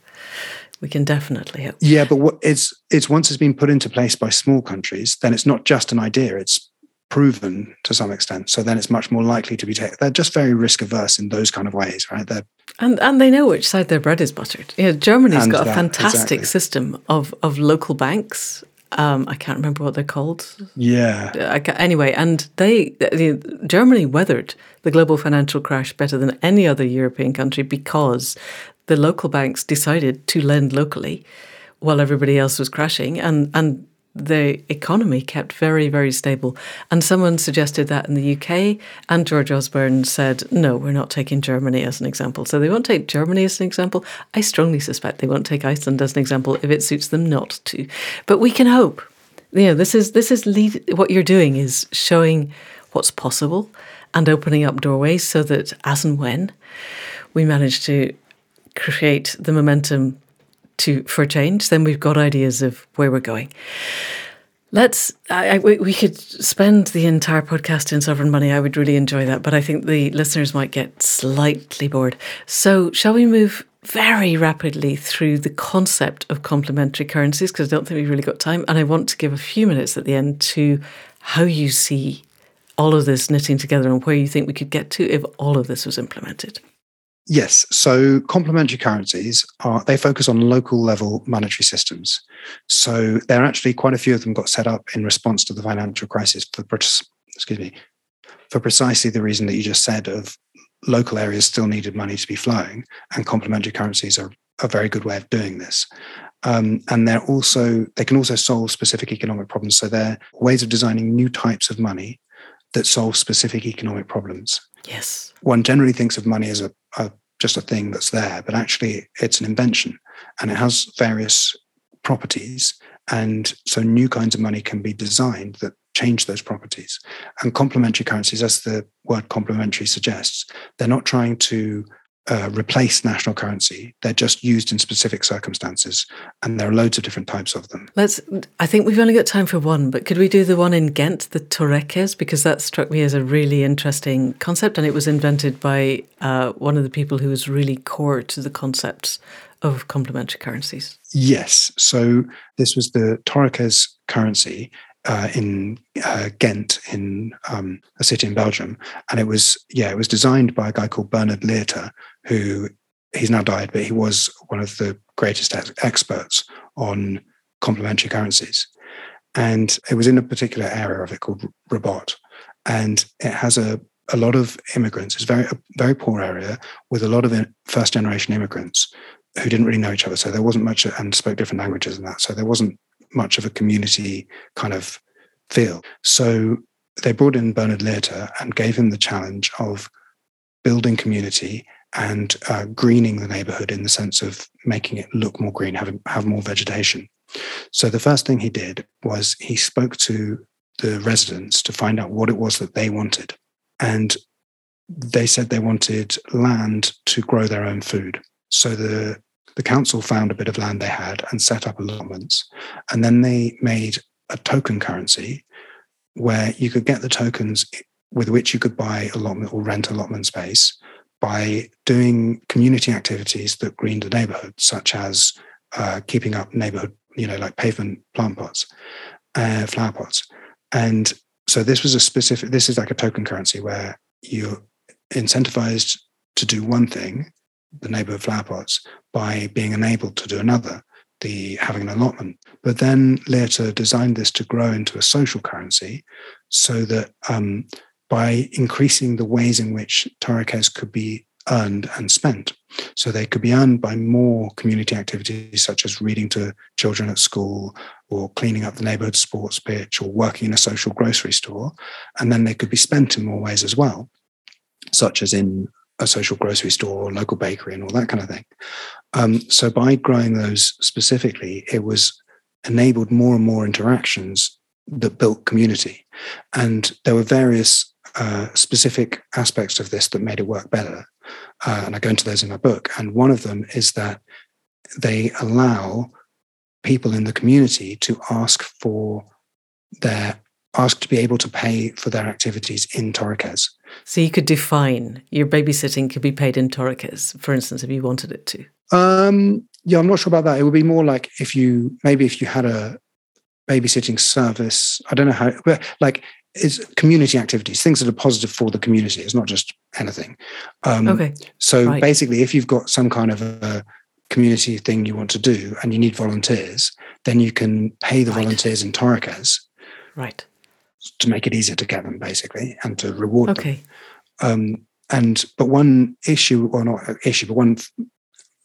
[SPEAKER 1] We can definitely hope.
[SPEAKER 2] Yeah, but what it's it's once it's been put into place by small countries, then it's not just an idea; it's proven to some extent. So then it's much more likely to be taken. They're just very risk averse in those kind of ways, right? They're
[SPEAKER 1] and and they know which side their bread is buttered. Yeah, Germany's got that, a fantastic exactly. system of of local banks. Um, I can't remember what they're called.
[SPEAKER 2] Yeah.
[SPEAKER 1] anyway, and they Germany weathered the global financial crash better than any other European country because the local banks decided to lend locally while everybody else was crashing, and and the economy kept very, very stable. And someone suggested that in the UK, and George Osborne said, no, we're not taking Germany as an example. So they won't take Germany as an example. I strongly suspect they won't take Iceland as an example if it suits them not to. But we can hope. You know, this is this is lead, what you're doing is showing what's possible and opening up doorways so that as and when we manage to create the momentum to for change, then we've got ideas of where we're going. Let's. I, I, we could spend the entire podcast in sovereign money. I would really enjoy that, but I think the listeners might get slightly bored. So, shall we move very rapidly through the concept of complementary currencies? Because I don't think we've really got time, and I want to give a few minutes at the end to how you see all of this knitting together and where you think we could get to if all of this was implemented.
[SPEAKER 2] Yes. So complementary currencies are they focus on local level monetary systems. So there are actually quite a few of them got set up in response to the financial crisis for excuse me for precisely the reason that you just said of local areas still needed money to be flowing, and complementary currencies are a very good way of doing this. Um, and they're also they can also solve specific economic problems. So they're ways of designing new types of money that solve specific economic problems.
[SPEAKER 1] Yes.
[SPEAKER 2] One generally thinks of money as a, a just a thing that's there, but actually it's an invention and it has various properties. And so new kinds of money can be designed that change those properties. And complementary currencies, as the word complementary suggests, they're not trying to uh, replace national currency. They're just used in specific circumstances, and there are loads of different types of them.
[SPEAKER 1] Let's. I think we've only got time for one, but could we do the one in Ghent, the torekes, because that struck me as a really interesting concept, and it was invented by uh, one of the people who was really core to the concepts of complementary currencies.
[SPEAKER 2] Yes. So this was the torekes currency, uh, in uh, Ghent, in um, a city in Belgium, and it was yeah, it was designed by a guy called Bernard Lietaer, who he's now died, but he was one of the greatest ex- experts on complementary currencies, and it was in a particular area of it called Rabot, and it has a a lot of immigrants. It's very a very poor area with a lot of first generation immigrants who didn't really know each other. So there wasn't much and spoke different languages and that. So there wasn't much of a community kind of feel. So they brought in Bernard Lietaer and gave him the challenge of building community and uh, greening the neighborhood in the sense of making it look more green, having have more vegetation. So the first thing he did was he spoke to the residents to find out what it was that they wanted, and they said they wanted land to grow their own food. So the the council found a bit of land they had and set up allotments. And then they made a token currency where you could get the tokens with which you could buy allotment or rent allotment space by doing community activities that greened the neighborhood, such as uh, keeping up neighborhood, you know, like pavement plant pots, uh, flower pots. And so this was a specific, this is like a token currency where you're incentivized to do one thing the neighborhood flower pots by being enabled to do another, the having an allotment. But then Lietaer designed this to grow into a social currency so that um, by increasing the ways in which torekes could be earned and spent. So they could be earned by more community activities such as reading to children at school or cleaning up the neighborhood sports pitch or working in a social grocery store. And then they could be spent in more ways as well, such as in a social grocery store or local bakery and all that kind of thing. Um, so by growing those specifically, it was enabled more and more interactions that built community. And there were various uh, specific aspects of this that made it work better. Uh, and I go into those in my book. And one of them is that they allow people in the community to ask for their ask to be able to pay for their activities in torekes.
[SPEAKER 1] So you could define your babysitting could be paid in torekes, for instance, if you wanted it to.
[SPEAKER 2] Um, yeah, I'm not sure about that. It would be more like if you maybe if you had a babysitting service. I don't know how, but like it's community activities, things that are positive for the community. It's not just anything.
[SPEAKER 1] Um, okay.
[SPEAKER 2] So right. basically, if you've got some kind of a community thing you want to do and you need volunteers, then you can pay the right. volunteers in torekes.
[SPEAKER 1] Right
[SPEAKER 2] to make it easier to get them, basically, and to reward
[SPEAKER 1] okay.
[SPEAKER 2] them. Um, and but one issue, or not issue, but one f-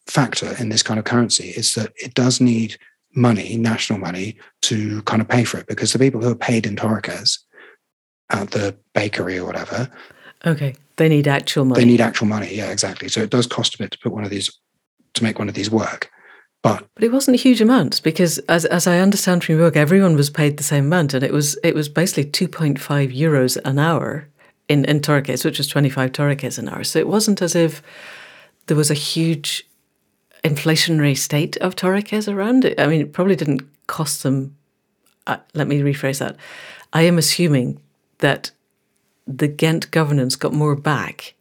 [SPEAKER 2] factor in this kind of currency is that it does need money, national money, to kind of pay for it because the people who are paid in torekes at the bakery or whatever.
[SPEAKER 1] Okay, they need actual money.
[SPEAKER 2] They need actual money. Yeah, exactly. So it does cost a bit to put one of these to make one of these work. But,
[SPEAKER 1] but it wasn't huge amounts because, as as I understand from your book, everyone was paid the same amount, and it was it was basically two point five euros an hour in in torekes, which was twenty five torekes an hour. So it wasn't as if there was a huge inflationary state of torekes around it. I mean, it probably didn't cost them. Uh, let me rephrase that. I am assuming that the Ghent governance got more back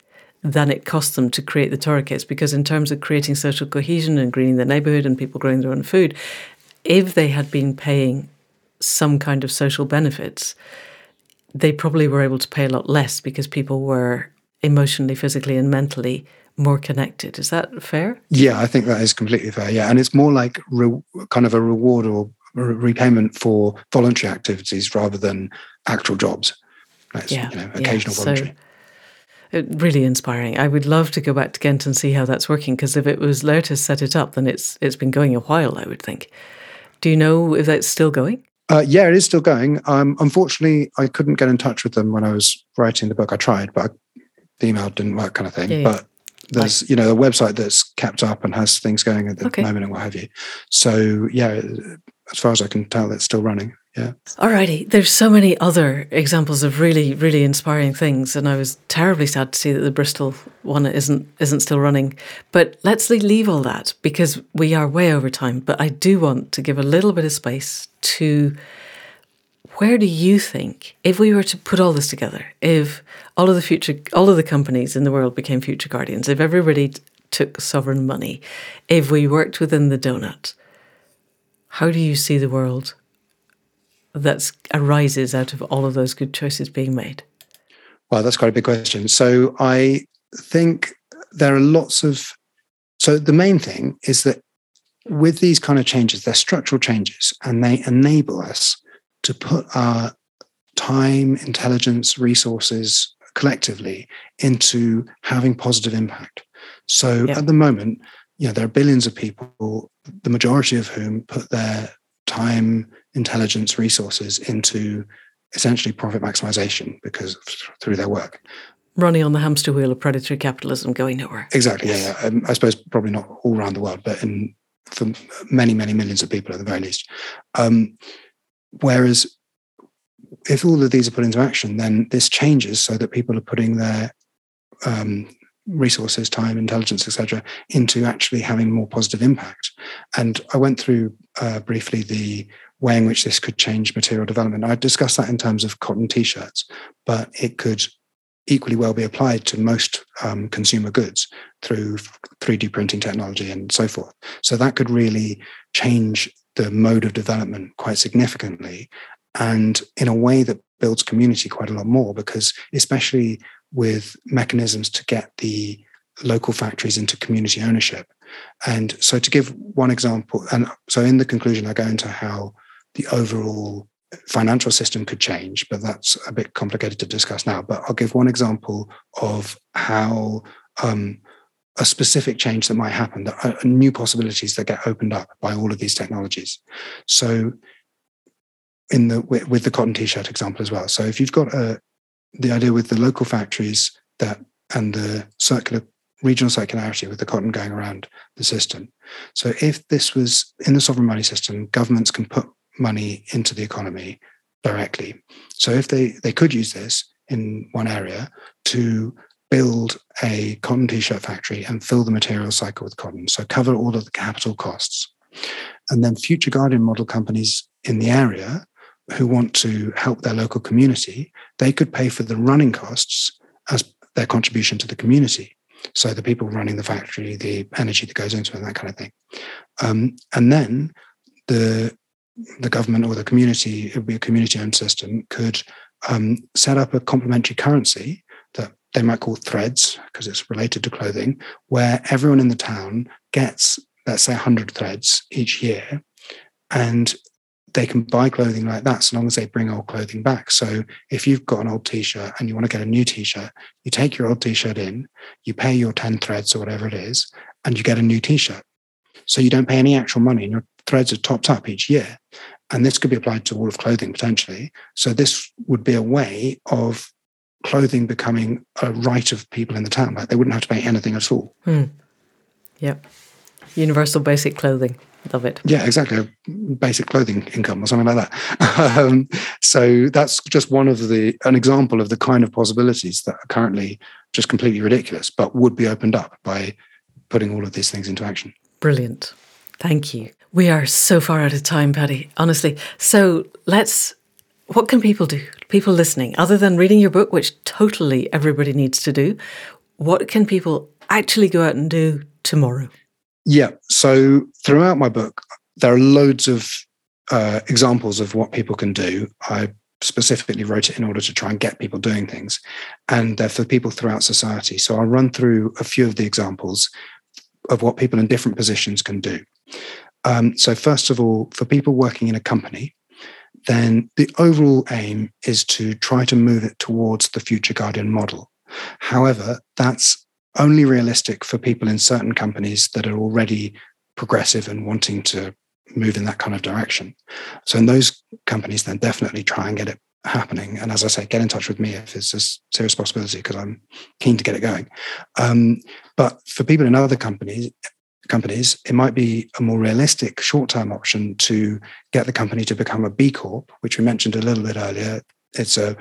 [SPEAKER 1] than it cost them to create the torekes. Because in terms of creating social cohesion and greening the neighborhood and people growing their own food, if they had been paying some kind of social benefits, they probably were able to pay a lot less because people were emotionally, physically, and mentally more connected. Is that fair?
[SPEAKER 2] Yeah, I think that is completely fair. Yeah, and it's more like re- kind of a reward or repayment for voluntary activities rather than actual jobs. That's, yeah, you know, occasional yeah. voluntary. So,
[SPEAKER 1] really inspiring. I would love to go back to Ghent and see how that's working because if it was Lietaer set it up, then it's it's been going a while. I would think. Do you know if that's still going?
[SPEAKER 2] Uh, yeah, it is still going. Um, unfortunately, I couldn't get in touch with them when I was writing the book. I tried, but the email didn't work, kind of thing. Yeah, yeah. But there's you know a website that's kept up and has things going at the okay. moment and what have you. So yeah, as far as I can tell, it's still running. Yeah.
[SPEAKER 1] Alrighty. There's so many other examples of really, really inspiring things, and I was terribly sad to see that the Bristol one isn't isn't still running. But let's leave all that because we are way over time. But I do want to give a little bit of space to where do you think, if we were to put all this together, if all of the future, all of the companies in the world became future guardians, if everybody took sovereign money, if we worked within the donut, how do you see the world that arises out of all of those good choices being made?
[SPEAKER 2] Well, that's quite a big question. So I think there are lots of. So the main thing is that with these kind of changes, they're structural changes, and they enable us to put our time, intelligence, resources collectively into having positive impact. So yeah. at the moment, you know, there are billions of people, the majority of whom put their time, intelligence, resources into essentially profit maximization because through their work.
[SPEAKER 1] Running on the hamster wheel of predatory capitalism, going nowhere.
[SPEAKER 2] Exactly. Yeah. yeah. Um, I suppose probably not all around the world, but in for many, many millions of people at the very least. Um, Whereas if all of these are put into action, then this changes so that people are putting their um, resources, time, intelligence, etc., into actually having more positive impact. And I went through uh, briefly the way in which this could change material development. I discussed that in terms of cotton t-shirts, but it could equally well be applied to most um, consumer goods through 3D printing technology and so forth. So that could really change the mode of development quite significantly and in a way that builds community quite a lot more because especially with mechanisms to get the local factories into community ownership and so to give one example and so in the conclusion i go into how the overall financial system could change but that's a bit complicated to discuss now but i'll give one example of how um, a specific change that might happen, that are new possibilities that get opened up by all of these technologies. So, in the with, with the cotton t-shirt example as well. So, if you've got a uh, the idea with the local factories that and the circular regional circularity with the cotton going around the system. So, if this was in the sovereign money system, governments can put money into the economy directly. So, if they they could use this in one area to build a cotton t-shirt factory and fill the material cycle with cotton. So cover all of the capital costs. And then future guardian model companies in the area who want to help their local community, they could pay for the running costs as their contribution to the community. So the people running the factory, the energy that goes into it, and that kind of thing. Um, and then the the government or the community, it would be a community-owned system, could um, set up a complementary currency that they might call threads because it's related to clothing, where everyone in the town gets, let's say, 100 threads each year. And they can buy clothing like that so long as they bring old clothing back. So if you've got an old t-shirt and you want to get a new t-shirt, you take your old t-shirt in, you pay your 10 threads or whatever it is, and you get a new t-shirt. So you don't pay any actual money and threads are topped up each year. And this could be applied to all of clothing potentially. So this would be a way of clothing becoming a right of people in the town. Like they wouldn't have to pay anything at all.
[SPEAKER 1] Hmm. Yep. Universal basic clothing. Love it.
[SPEAKER 2] Yeah, exactly. Basic clothing income or something like that. um, so that's just one of the an example of the kind of possibilities that are currently just completely ridiculous, but would be opened up by putting all of these things into action.
[SPEAKER 1] Brilliant. Thank you. We are so far out of time, Paddy, Honestly. So let's what can people do? People listening, other than reading your book, which totally everybody needs to do, what can people actually go out and do tomorrow?
[SPEAKER 2] Yeah. So throughout my book, there are loads of uh, examples of what people can do. I specifically wrote it in order to try and get people doing things, and they're for people throughout society. So I'll run through a few of the examples of what people in different positions can do. Um, so, first of all, for people working in a company, then the overall aim is to try to move it towards the future guardian model. However, that's only realistic for people in certain companies that are already progressive and wanting to move in that kind of direction. So in those companies, then definitely try and get it happening. And as I say, get in touch with me if it's a serious possibility because I'm keen to get it going. Um, but for people in other companies, companies, it might be a more realistic short term option to get the company to become a B Corp, which we mentioned a little bit earlier. It's a,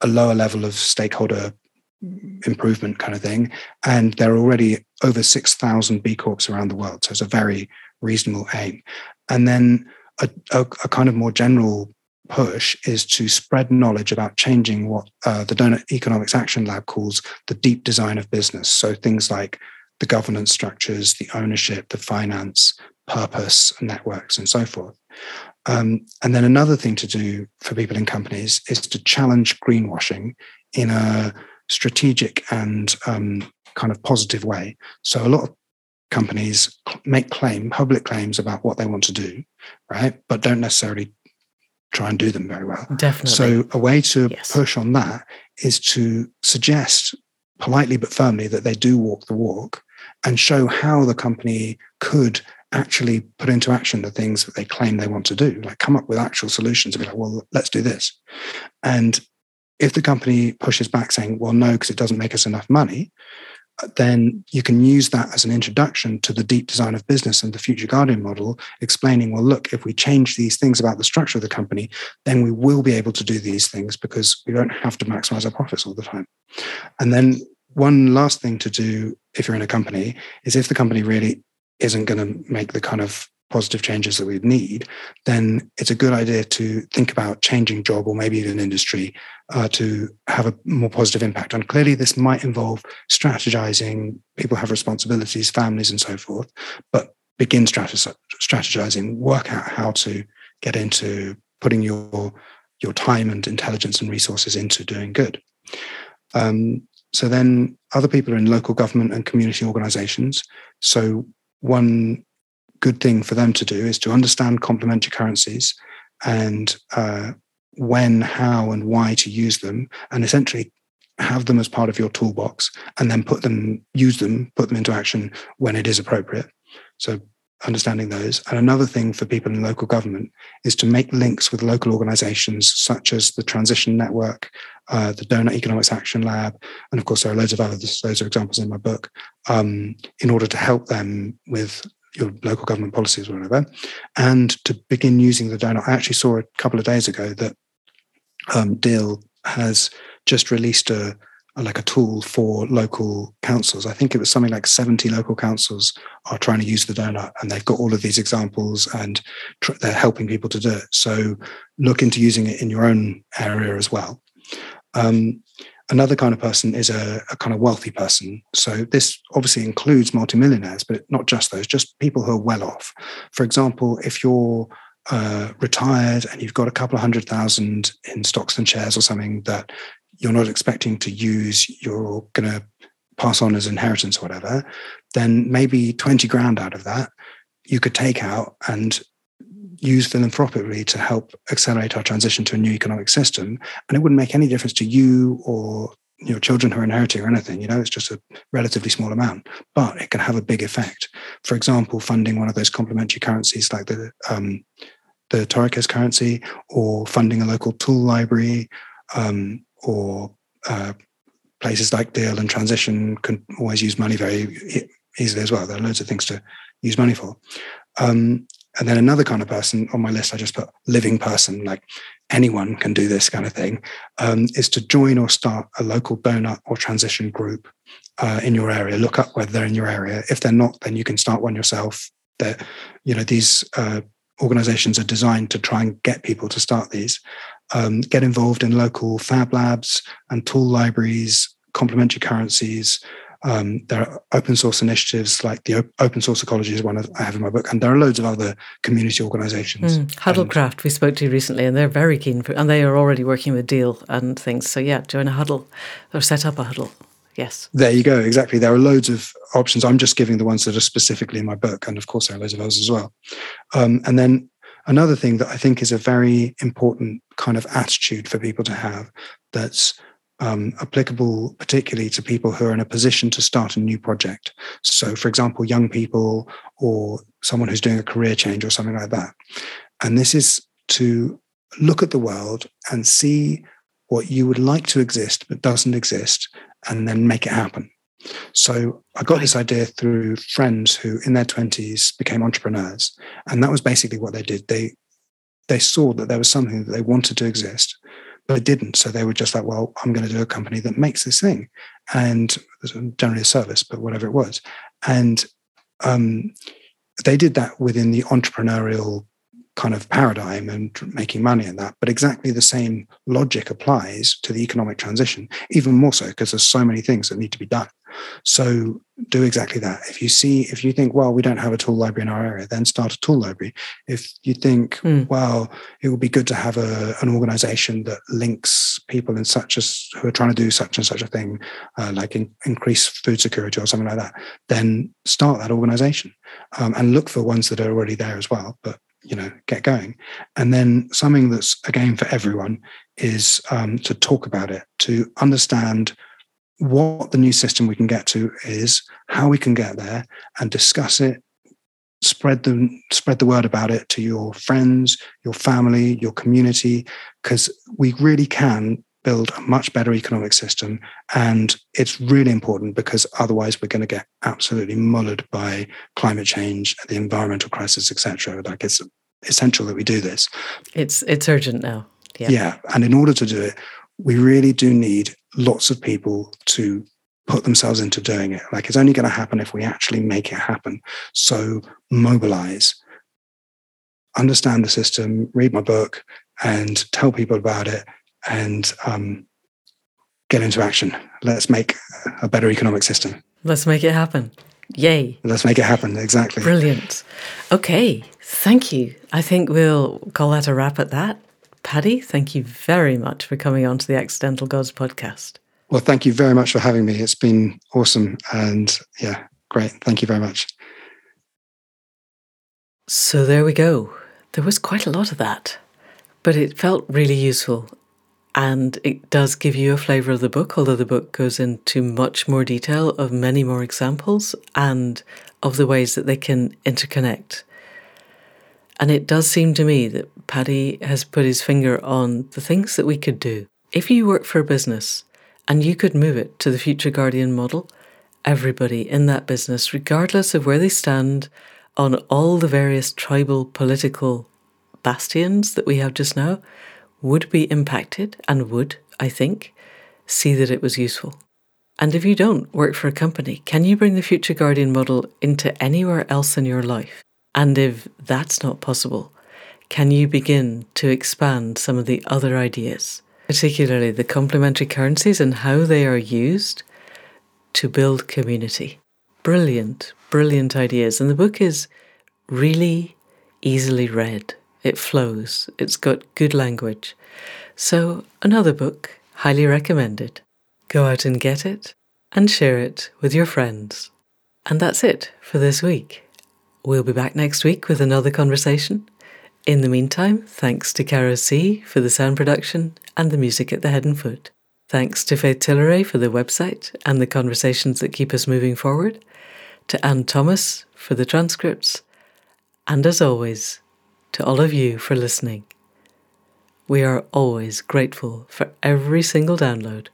[SPEAKER 2] a lower level of stakeholder improvement kind of thing. And there are already over 6,000 B Corps around the world. So it's a very reasonable aim. And then a, a, a kind of more general push is to spread knowledge about changing what uh, the Doughnut Economics Action Lab calls the deep design of business. So things like the governance structures, the ownership, the finance, purpose, networks, and so forth. Um, and then another thing to do for people in companies is to challenge greenwashing in a strategic and um, kind of positive way. So a lot of companies make claim, public claims about what they want to do, right? But don't necessarily try and do them very well.
[SPEAKER 1] Definitely.
[SPEAKER 2] So a way to yes. push on that is to suggest politely but firmly that they do walk the walk and show how the company could actually put into action the things that they claim they want to do, like come up with actual solutions and be like, well, let's do this. And if the company pushes back saying, well, no, because it doesn't make us enough money, then you can use that as an introduction to the deep design of business and the future guardian model, explaining, well, look, if we change these things about the structure of the company, then we will be able to do these things because we don't have to maximize our profits all the time. And then one last thing to do if you're in a company is if the company really isn't going to make the kind of positive changes that we need, then it's a good idea to think about changing job or maybe even industry uh, to have a more positive impact. And clearly, this might involve strategizing. People have responsibilities, families, and so forth. But begin strategizing, work out how to get into putting your your time and intelligence and resources into doing good. Um, so then other people are in local government and community organizations. So one good thing for them to do is to understand complementary currencies and uh, when, how, and why to use them, and essentially have them as part of your toolbox, and then put them, use them, put them into action when it is appropriate. So understanding those. And another thing for people in local government is to make links with local organizations such as the Transition Network, uh, the Doughnut Economics Action Lab, and of course, there are loads of others, those are examples in my book, um, in order to help them with your local government policies or whatever, and to begin using the Doughnut. I actually saw a couple of days ago that um, has just released a, a, like a tool for local councils. I think it was something like 70 local councils are trying to use the Doughnut, and they've got all of these examples, and tr- they're helping people to do it. So look into using it in your own area as well. Um, another kind of person is a, a, kind of wealthy person. So this obviously includes multimillionaires, but not just those, just people who are well off. For example, if you're uh, retired and you've got a couple of hundred thousand in stocks and shares or something that you're not expecting to use, you're going to pass on as inheritance or whatever, then maybe 20 grand out of that you could take out and use philanthropically to help accelerate our transition to a new economic system. And it wouldn't make any difference to you or your children who are inheriting or anything. You know, it's just a relatively small amount, but it can have a big effect. For example, funding one of those complementary currencies like the um, the Torekes currency, or funding a local tool library, um, or uh, places like DEAL and Transition can always use money very easily as well. There are loads of things to use money for. Um, and then another kind of person on my list, I just put living person, like anyone can do this kind of thing, um, is to join or start a local donut or transition group uh, in your area. Look up whether they're in your area. If they're not, then you can start one yourself. That you know these uh, organizations are designed to try and get people to start these. Um, get involved in local fab labs and tool libraries, complementary currencies, um, there are open source initiatives like the Open Source Ecology is one I have in my book, and there are loads of other community organisations. Mm,
[SPEAKER 1] Huddlecraft and, we spoke to recently, and they're very keen for, and they are already working with DEAL and things. So yeah, join a huddle or set up a huddle. Yes.
[SPEAKER 2] There you go. Exactly. There are loads of options. I'm just giving the ones that are specifically in my book, and of course there are loads of others as well. Um, and then another thing that I think is a very important kind of attitude for people to have that's um, applicable particularly to people who are in a position to start a new project. So, for example, young people or someone who's doing a career change or something like that. And this is to look at the world and see what you would like to exist but doesn't exist and then make it happen. So I got this idea through friends who, in their twenties, became entrepreneurs, and that was basically what they did. They they saw that there was something that they wanted to exist, but it didn't. So they were just like, "Well, I'm going to do a company that makes this thing," and generally a service, but whatever it was, and um, they did that within the entrepreneurial kind of paradigm and making money in that. But exactly the same logic applies to the economic transition, even more so because there's so many things that need to be done. So do exactly that. If you see, if you think, well, we don't have a tool library in our area, then start a tool library. If you think, mm. well, it would be good to have a, an organization that links people in such as who are trying to do such and such a thing, uh, like in, increase food security or something like that, then start that organization um, and look for ones that are already there as well. But you know get going. And then something that's again for everyone is um, to talk about it to understand what the new system we can get to is how we can get there and discuss it. Spread the spread the word about it to your friends your family your community because we really can build a much better economic system and it's really important because otherwise we're going to get absolutely mullered by climate change the environmental crisis etc like it's essential that we do this.
[SPEAKER 1] It's it's urgent now.
[SPEAKER 2] Yeah. Yeah, and in order to do it, we really do need lots of people to put themselves into doing it. Like it's only going to happen if we actually make it happen. So mobilize, understand the system, read my book, and tell people about it, and um, get into action. Let's make a better economic system.
[SPEAKER 1] Let's make it happen. Yay.
[SPEAKER 2] Let's make it happen. Exactly.
[SPEAKER 1] Brilliant. Okay. Thank you. I think we'll call that a wrap at that. Paddy, thank you very much for coming on to the Accidental Gods podcast.
[SPEAKER 2] Well, thank you very much for having me. It's been awesome. And yeah, great. Thank you very much.
[SPEAKER 1] So there we go. There was quite a lot of that, but it felt really useful. And it does give you a flavour of the book, although the book goes into much more detail of many more examples and of the ways that they can interconnect. And it does seem to me that Paddy has put his finger on the things that we could do. If you work for a business and you could move it to the Future Guardian model, everybody in that business, regardless of where they stand on all the various tribal political bastions that we have just now, would be impacted and would, I think, see that it was useful. And if you don't work for a company, can you bring the Future Guardian model into anywhere else in your life? And if that's not possible, can you begin to expand some of the other ideas, particularly the complementary currencies and how they are used to build community? Brilliant, brilliant ideas. And the book is really easily read. It flows, it's got good language. So, another book, highly recommended. Go out and get it and share it with your friends. And that's it for this week. We'll be back next week with another conversation. In the meantime, thanks to Caro C for the sound production and the music at the head and foot. Thanks to Faith Tilleray for the website and the conversations that keep us moving forward. To Anne Thomas for the transcripts. And as always, to all of you for listening. We are always grateful for every single download.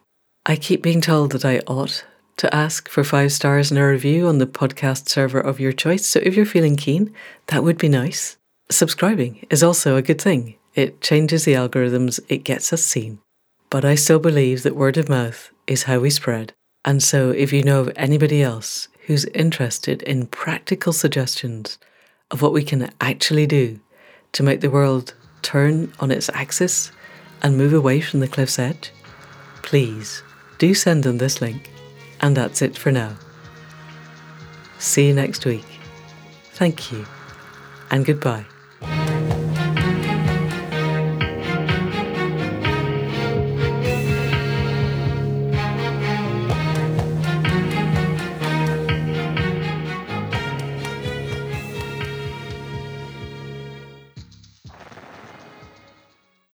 [SPEAKER 1] I keep being told that I ought to ask for five stars and a review on the podcast server of your choice, so if you're feeling keen, that would be nice. Subscribing is also a good thing. It changes the algorithms, it gets us seen. But I still believe that word of mouth is how we spread. And so if you know of anybody else who's interested in practical suggestions of what we can actually do to make the world turn on its axis and move away from the cliff's edge, please do send them this link. And that's it for now. See you next week. Thank you, and goodbye.